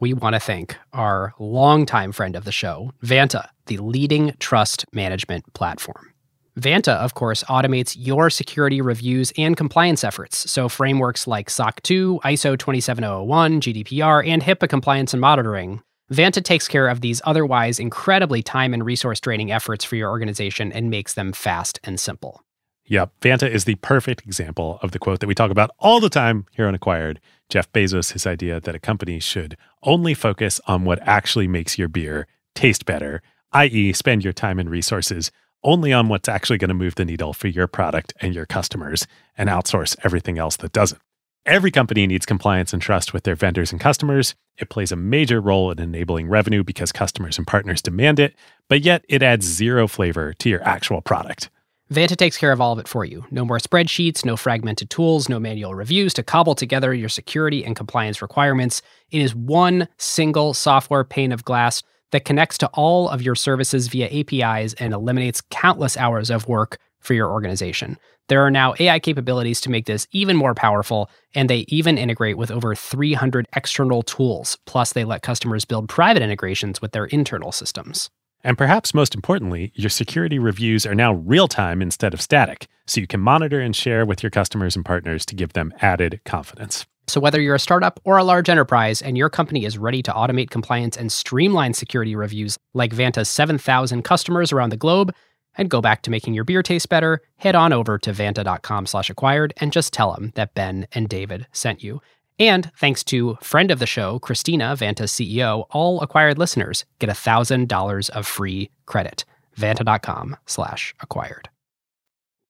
we want to thank our longtime friend of the show, Vanta, the leading trust management platform. Vanta, of course, automates your security reviews and compliance efforts. So, frameworks like SOC 2, ISO 27001, GDPR, and HIPAA compliance and monitoring. Vanta takes care of these otherwise incredibly time and resource draining efforts for your organization and makes them fast and simple. Yep. Vanta is the perfect example of the quote that we talk about all the time here on Acquired. Jeff Bezos, his idea that a company should only focus on what actually makes your beer taste better, i.e., spend your time and resources only on what's actually going to move the needle for your product and your customers and outsource everything else that doesn't. Every company needs compliance and trust with their vendors and customers. It plays a major role in enabling revenue because customers and partners demand it, but yet it adds zero flavor to your actual product. Vanta takes care of all of it for you. No more spreadsheets, no fragmented tools, no manual reviews to cobble together your security and compliance requirements. It is one single software pane of glass that connects to all of your services via APIs and eliminates countless hours of work for your organization. There are now AI capabilities to make this even more powerful, and they even integrate with over 300 external tools. Plus, they let customers build private integrations with their internal systems. And perhaps most importantly, your security reviews are now real time instead of static, so you can monitor and share with your customers and partners to give them added confidence. So, whether you're a startup or a large enterprise and your company is ready to automate compliance and streamline security reviews like Vanta's 7,000 customers around the globe, and go back to making your beer taste better, head on over to vanta.com slash acquired and just tell them that Ben and David sent you. And thanks to friend of the show, Christina, Vanta's CEO, all acquired listeners get $1,000 of free credit. Vanta.com slash acquired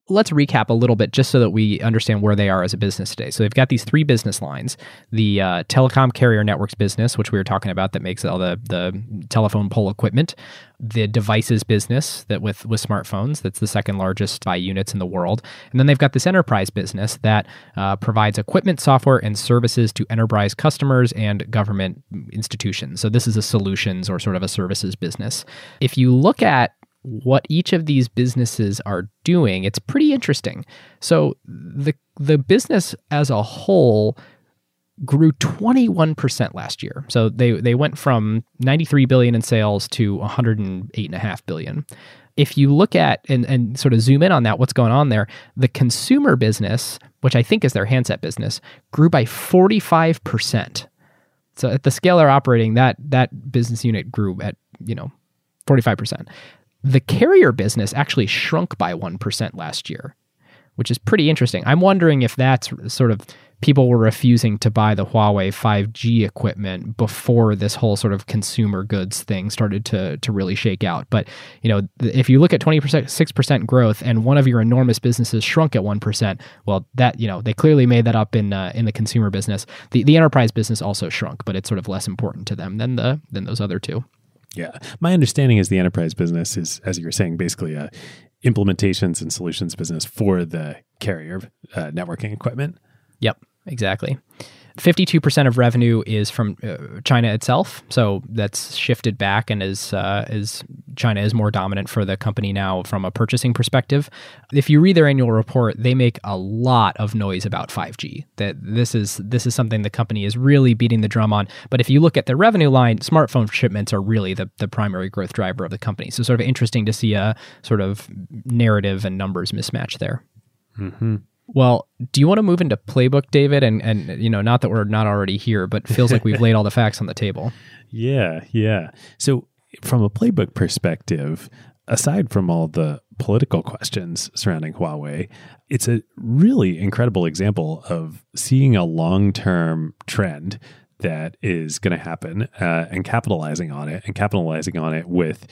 let's recap a little bit just so that we understand where they are as a business today. So they've got these three business lines: the uh, telecom carrier networks business, which we were talking about, that makes all the the telephone pole equipment; the devices business that with with smartphones, that's the second largest by units in the world, and then they've got this enterprise business that uh, provides equipment, software, and services to enterprise customers and government institutions. So this is a solutions or sort of a services business. If you look at what each of these businesses are doing, it's pretty interesting. So the the business as a whole grew 21% last year. So they they went from 93 billion in sales to 108.5 billion. If you look at and, and sort of zoom in on that, what's going on there, the consumer business, which I think is their handset business, grew by 45%. So at the scale they're operating, that that business unit grew at, you know, 45%. The carrier business actually shrunk by 1% last year, which is pretty interesting. I'm wondering if that's sort of people were refusing to buy the Huawei 5G equipment before this whole sort of consumer goods thing started to to really shake out. But, you know, if you look at 20% 6% growth and one of your enormous businesses shrunk at 1%, well, that, you know, they clearly made that up in uh, in the consumer business. The the enterprise business also shrunk, but it's sort of less important to them than the than those other two. Yeah. My understanding is the enterprise business is, as you were saying, basically a implementations and solutions business for the carrier uh, networking equipment. Yep, exactly. 52% of revenue is from uh, China itself. So that's shifted back and is uh, is China is more dominant for the company now from a purchasing perspective. If you read their annual report, they make a lot of noise about 5G. That this is this is something the company is really beating the drum on. But if you look at their revenue line, smartphone shipments are really the the primary growth driver of the company. So sort of interesting to see a sort of narrative and numbers mismatch there. Mm-hmm. Well, do you want to move into playbook, David? And and you know, not that we're not already here, but feels like we've laid all the facts on the table. Yeah, yeah. So from a playbook perspective, aside from all the political questions surrounding Huawei, it's a really incredible example of seeing a long-term trend that is going to happen uh, and capitalizing on it and capitalizing on it with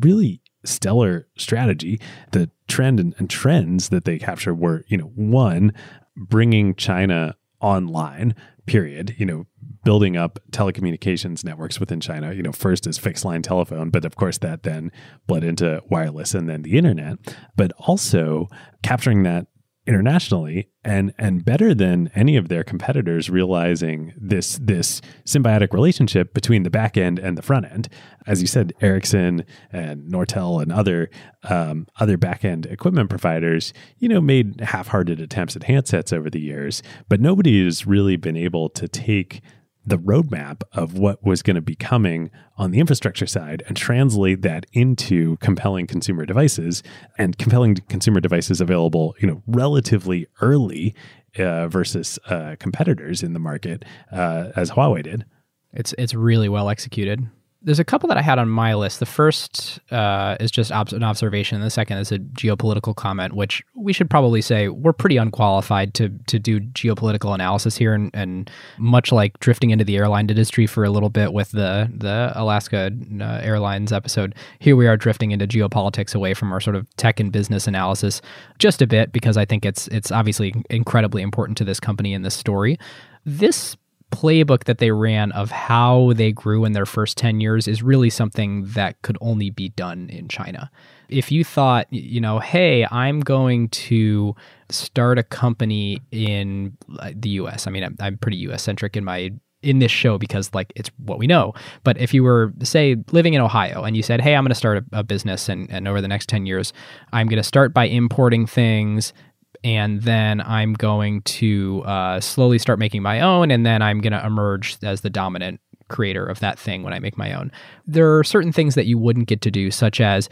really stellar strategy. The trend and, and trends that they captured were, you know, one, bringing China online, period, you know, building up telecommunications networks within China. You know, first is fixed line telephone, but of course that then bled into wireless and then the internet, but also capturing that internationally and and better than any of their competitors realizing this this symbiotic relationship between the back end and the front end. As you said Ericsson and Nortel and other um, other back end equipment providers you know made half-hearted attempts at handsets over the years but nobody has really been able to take the roadmap of what was going to be coming on the infrastructure side and translate that into compelling consumer devices and compelling consumer devices available, you know, relatively early uh, versus uh, competitors in the market uh, as Huawei did. It's it's really well executed there's a couple that I had on my list. The first uh, is just ob- an observation. And the second is a geopolitical comment, which we should probably say we're pretty unqualified to to do geopolitical analysis here, and, and much like drifting into the airline industry for a little bit with the the Alaska uh, Airlines episode, here we are drifting into geopolitics away from our sort of tech and business analysis just a bit because I think it's it's obviously incredibly important to this company and this story. This playbook that they ran of how they grew in their first 10 years is really something that could only be done in China. If you thought, you know, hey, I'm going to start a company in the US, I mean, I'm, I'm pretty US centric in my in this show because like it's what we know but if you were say living in ohio and you said hey i'm going to start a, a, business and, and over the next 10 years i'm going to start by importing things and then I'm going to uh, slowly start making my own, and then I'm going to emerge as the dominant creator of that thing when I make my own. There are certain things that you wouldn't get to do, such as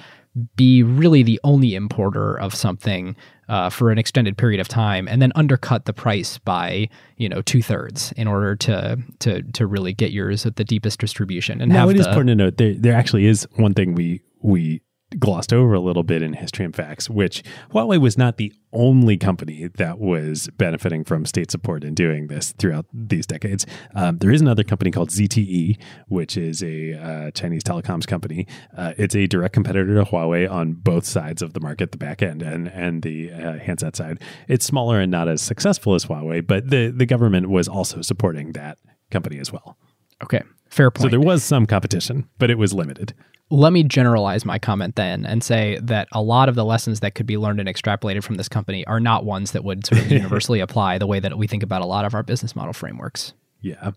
be really the only importer of something uh, for an extended period of time, and then undercut the price by you know two thirds in order to to to really get yours at the deepest distribution. And now it the, is important to note there there actually is one thing we we glossed over a little bit in history and facts, which Huawei was not the only company that was benefiting from state support in doing this throughout these decades. Um, there is another company called ZTE, which is a uh, Chinese telecoms company. Uh, it's a direct competitor to Huawei on both sides of the market, the back end and and the uh, handset side. It's smaller and not as successful as Huawei, but the the government was also supporting that company as well. Okay, fair point. So there was some competition, but it was limited let me generalize my comment then and say that a lot of the lessons that could be learned and extrapolated from this company are not ones that would sort of universally apply the way that we think about a lot of our business model frameworks. Yeah.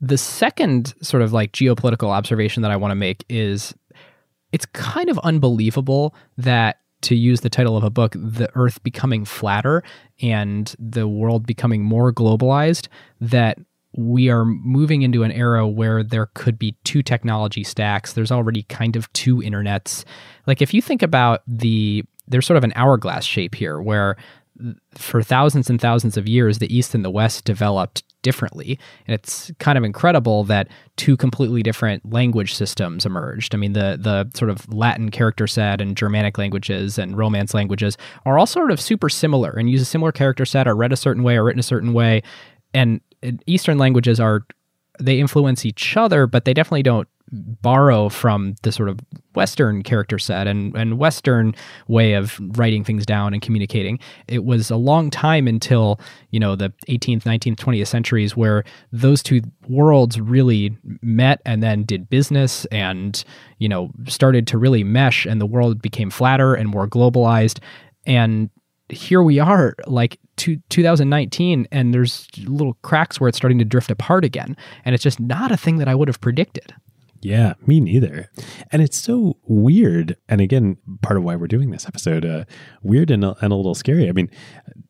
The second sort of like geopolitical observation that I want to make is it's kind of unbelievable that to use the title of a book, the earth becoming flatter and the world becoming more globalized, that we are moving into an era where there could be two technology stacks. There's already kind of two internets. Like if you think about the there's sort of an hourglass shape here where for thousands and thousands of years the east and the west developed differently and it's kind of incredible that two completely different language systems emerged i mean the the sort of latin character set and germanic languages and romance languages are all sort of super similar and use a similar character set are read a certain way or written a certain way and Eastern languages are they influence each other, but they definitely don't borrow from the sort of Western character set and, and Western way of writing things down and communicating. It was a long time until, you know, the 18th, 19th, 20th centuries where those two worlds really met and then did business and, you know, started to really mesh and the world became flatter and more globalized. And here we are, like to 2019 and there's little cracks where it's starting to drift apart again. And it's just not a thing that i would have predicted. Yeah me neither. And it's so weird and again part of why we're doing this episode uh, weird and a, and a little scary. I mean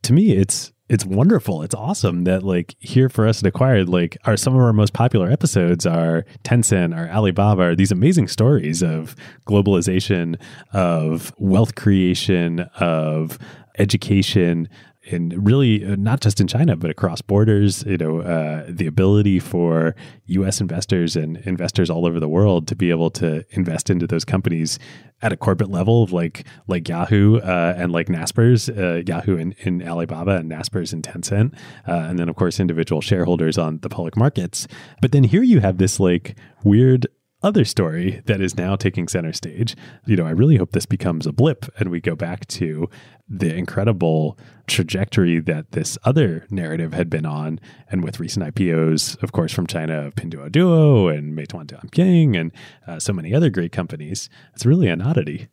to me it's it's wonderful. It's awesome that like here for us at Acquired, like are some of our most popular episodes are Tencent, our Alibaba, are these amazing stories of globalization, of wealth creation, of education, and really uh, not just in China, but across borders, you know, uh, the ability for U.S. investors and investors all over the world to be able to invest into those companies at a corporate level, of like like Yahoo uh, and like Naspers, uh, Yahoo in, in, Alibaba and Naspers in Tencent, uh, and then of course individual shareholders on the public markets. But then here you have this like weird other story that is now taking center stage. You know, I really hope this becomes a blip and we go back to the incredible trajectory that this other narrative had been on. And with recent IPOs, of course, from China of Pinduoduo and Meituan Dianping and uh, so many other great companies, it's really an oddity.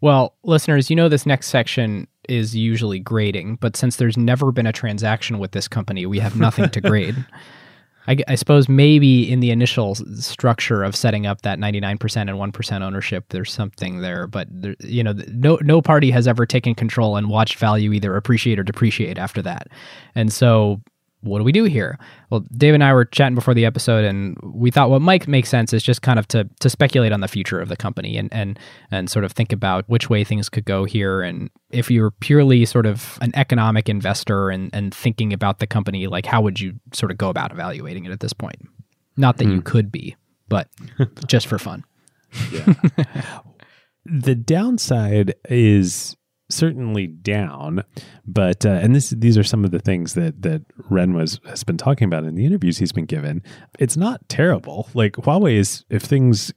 Well, listeners, you know this next section is usually grading, but since there's never been a transaction with this company, we have nothing to grade. I, I, suppose maybe in the initial structure of setting up that 99% and 1% ownership, there's something there. But there, you know, no no party has ever taken control and watched value either appreciate or depreciate after that. And so what do we do here? Well, Dave and I were chatting before the episode, and we thought what might make sense is just kind of to to speculate on the future of the company and and and sort of think about which way things could go here. And if you're purely sort of an economic investor and and thinking about the company, like how would you sort of go about evaluating it at this point? Not that mm. you hmm. could be, but just for fun. Yeah. the downside is certainly down, but uh, and this these are some of the things that that Ren was has been talking about in the interviews he's been given. It's not terrible. Like Huawei is if things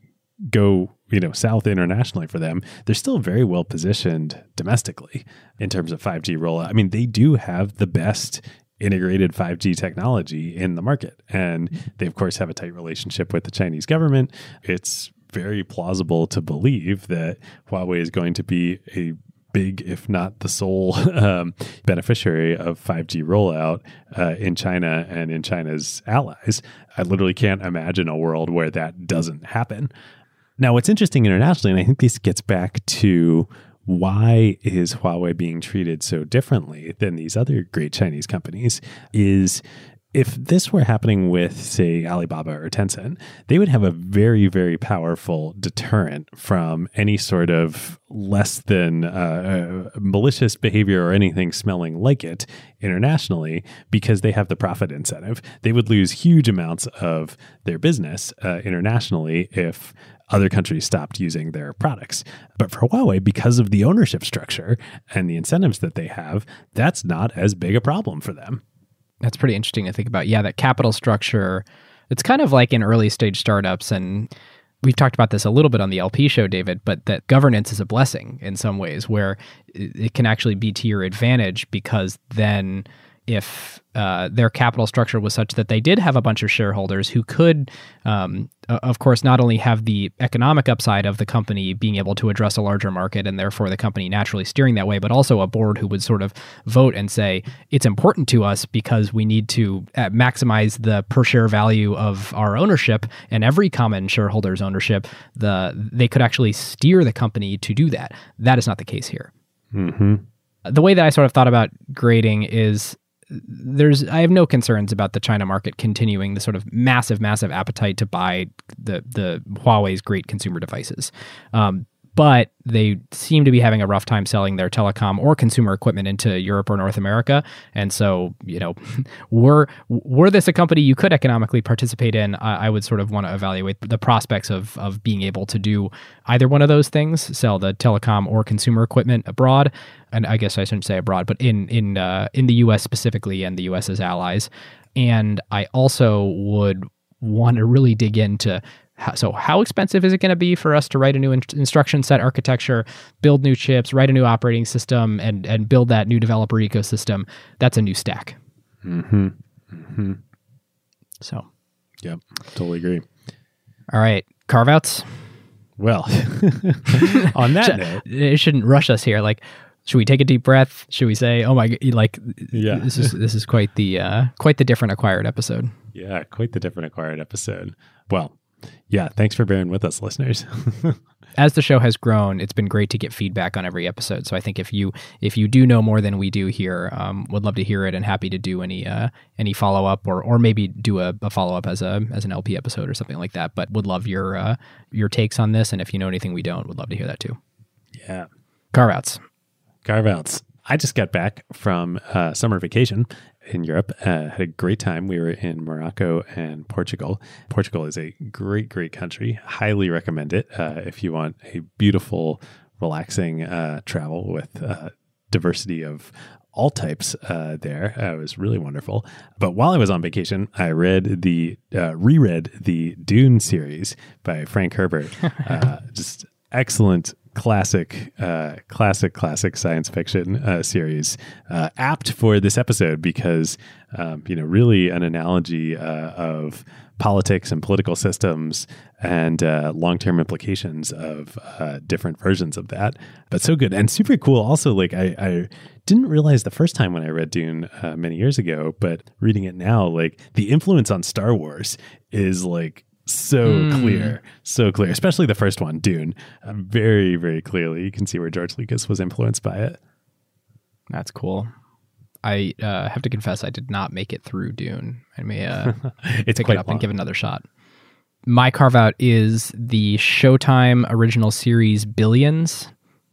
go you know south internationally for them they're still very well positioned domestically in terms of 5g rollout i mean they do have the best integrated 5G technology in the market. And they, of course, have a tight relationship with the Chinese government. It's very plausible to believe that Huawei is going to be a big, if not the sole um, beneficiary of 5G rollout uh, in China and in China's allies. I literally can't imagine a world where that doesn't happen. Now, what's interesting internationally, and I think this gets back to why is Huawei being treated so differently than these other great Chinese companies, is if this were happening with, say, Alibaba or Tencent, they would have a very, very powerful deterrent from any sort of less than uh, uh, malicious behavior or anything smelling like it internationally because they have the profit incentive. They would lose huge amounts of their business uh, internationally if other countries stopped using their products. But for Huawei, because of the ownership structure and the incentives that they have, that's not as big a problem for them that's pretty interesting to think about. Yeah, that capital structure. It's kind of like in early stage startups, and we've talked about this a little bit on the LP show, David. But that governance is a blessing in some ways, where it can actually be to your advantage because then if uh, their capital structure was such that they did have a bunch of shareholders who could, um, of course, not only have the economic upside of the company being able to address a larger market and therefore the company naturally steering that way, but also a board who would sort of vote and say, it's important to us because we need to uh, maximize the per share value of our ownership and every common shareholder's ownership. The They could actually steer the company to do that. That is not the case here. Mm-hmm. The way that I sort of thought about grading is there's I have no concerns about the China market continuing the sort of massive, massive appetite to buy the the Huawei's great consumer devices. Um, but they seem to be having a rough time selling their telecom or consumer equipment into Europe or North America. And so, you know, were were this a company you could economically participate in, I, I would sort of want to evaluate the prospects of of being able to do either one of those things, sell the telecom or consumer equipment abroad. And I guess I shouldn't say abroad, but in in uh, in the U.S. specifically and the U.S.'s allies. And I also would want to really dig into so how expensive is it going to be for us to write a new in- instruction set architecture, build new chips, write a new operating system, and and build that new developer ecosystem? That's a new stack. Mm-hmm. Mm-hmm. So, yep, totally agree. All right, carve outs. Well, on that note, it shouldn't rush us here. Like, should we take a deep breath? Should we say, "Oh my, like, yeah, this is this is quite the uh, quite the different acquired episode." Yeah, quite the different acquired episode. Well, yeah, thanks for bearing with us, listeners. As the show has grown, it's been great to get feedback on every episode. So I think if you if you do know more than we do here, um, would love to hear it and happy to do any uh, any follow up or or maybe do a, a follow up as a as an LP episode or something like that. But would love your uh, your takes on this, and if you know anything we don't, would love to hear that too. Yeah, carve outs, carve outs. I just got back from uh, summer vacation in Europe. Uh, had a great time. We were in Morocco and Portugal. Portugal is a great, great country. Highly recommend it uh, if you want a beautiful, relaxing uh, travel with uh, diversity of all types uh, there. Uh, it was really wonderful. But while I was on vacation, I read the reread the Dune series by Frank Herbert. just excellent classic, uh, classic, classic science fiction uh, series, uh, apt for this episode because um, you know really an analogy uh, of politics and political systems and uh, long-term implications of uh, different versions of that. But so good and super cool. Also, like I, I didn't realize the first time when I read Dune many years ago, but reading it now, like the influence on Star Wars is like so mm. clear, so clear, especially the first one, Dune. Uh, very, very clearly, you can see where George Lucas was influenced by it. That's cool. I uh, have to confess, I did not make it through Dune. I may uh, it's pick it up long. and give another shot. My carve out is the Showtime original series Billions.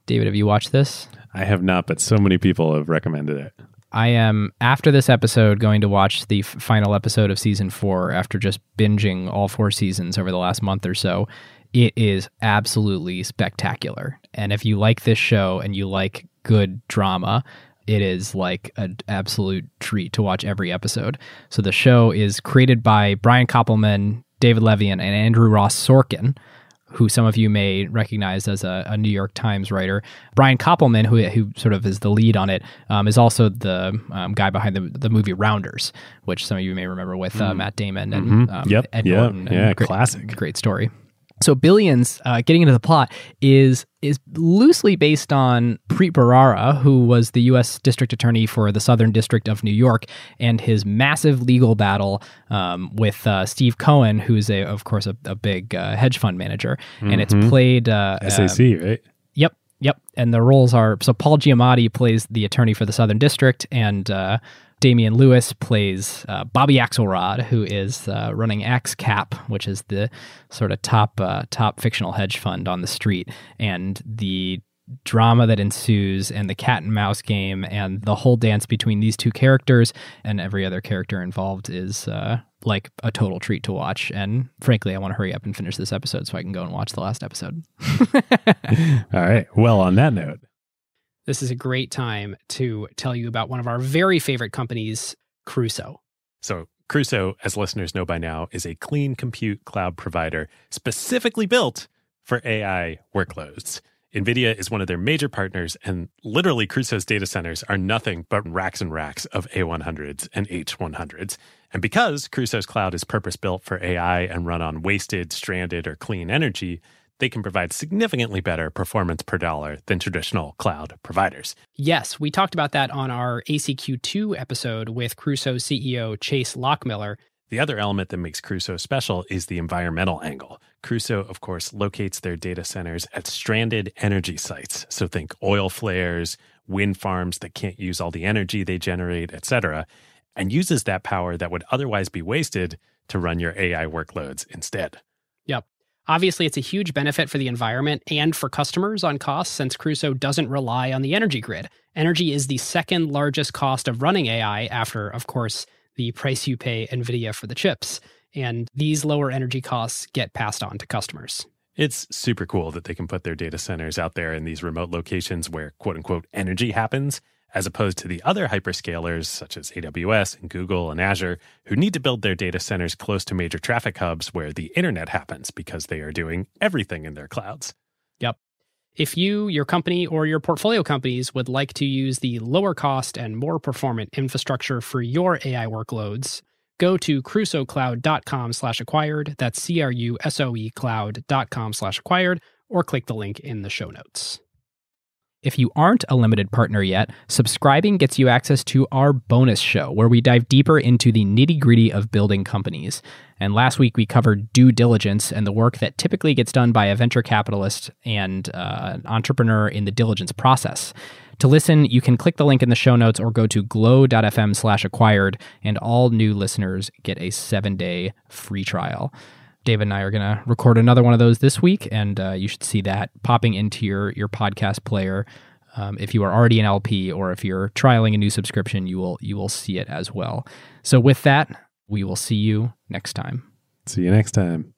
David, have you watched this? I have not, but so many people have recommended it. I am after this episode going to watch the f- final episode of season four after just binging all four seasons over the last month or so. It is absolutely spectacular. And if you like this show and you like good drama, it is like an absolute treat to watch every episode. So the show is created by Brian Koppelman, David Levien, and Andrew Ross Sorkin who some of you may recognize as a, a New York Times writer. Brian Koppelman, who, who sort of is the lead on it, um, is also the um, guy behind the, the movie Rounders, which some of you may remember with uh, mm. Matt Damon and mm-hmm. um, yep. Ed yep. Norton. Yeah, great, classic. Great story. So Billions, uh, getting into the plot, is is loosely based on Preet Bharara, who was the U.S. District Attorney for the Southern District of New York, and his massive legal battle um, with uh, Steve Cohen, who's a, of course, a, a big uh, hedge fund manager, mm-hmm. and it's mm-hmm. played uh, SAC, right? Yep, yep. And the roles are so Paul Giamatti plays the attorney for the Southern District, and uh, Damian Lewis plays uh, Bobby Axelrod, who is uh, running AxeCap, which is the sort of top uh, top fictional hedge fund on the street, and the drama that ensues and the cat and mouse game and the whole dance between these two characters and every other character involved is uh, like a total treat to watch. And frankly, I want to hurry up and finish this episode so I can go and watch the last episode. All right. Well, on that note, this is a great time to tell you about one of our very favorite companies, Crusoe. So, Crusoe, as listeners know by now, is a clean compute cloud provider specifically built for AI workloads. NVIDIA is one of their major partners, and literally Crusoe's data centers are nothing but racks and racks of A100s and H100s. And because Crusoe's cloud is purpose built for AI and run on wasted, stranded, or clean energy, they can provide significantly better performance per dollar than traditional cloud providers. Yes, we talked about that on our ACQ2 episode with Crusoe CEO Chase Lochmiller. The other element that makes Crusoe special is the environmental angle. Crusoe, of course, locates their data centers at stranded energy sites. So think oil flares, wind farms that can't use all the energy they generate, etc., and uses that power that would otherwise be wasted to run your AI workloads instead. Yep. Obviously, it's a huge benefit for the environment and for customers on costs since Crusoe doesn't rely on the energy grid. Energy is the second largest cost of running AI after, of course, the price you pay NVIDIA for the chips. And these lower energy costs get passed on to customers. It's super cool that they can put their data centers out there in these remote locations where quote unquote energy happens, as opposed to the other hyperscalers such as AWS and Google and Azure, who need to build their data centers close to major traffic hubs where the internet happens because they are doing everything in their clouds. Yep. If you, your company, or your portfolio companies would like to use the lower cost and more performant infrastructure for your AI workloads, go to crusoecloud.com slash acquired. That's C-R-U-S-O-E cloud.com slash acquired, or click the link in the show notes. If you aren't a limited partner yet, subscribing gets you access to our bonus show where we dive deeper into the nitty gritty of building companies. And last week we covered due diligence and the work that typically gets done by a venture capitalist and uh, an entrepreneur in the diligence process. To listen, you can click the link in the show notes or go to glow.fm slash acquired, and all new listeners get a seven day free trial. David and I are going to record another one of those this week, and uh, you should see that popping into your your podcast player. Um, if you are already an LP or if you're trialing a new subscription, you will you will see it as well. So with that, we will see you next time. See you next time.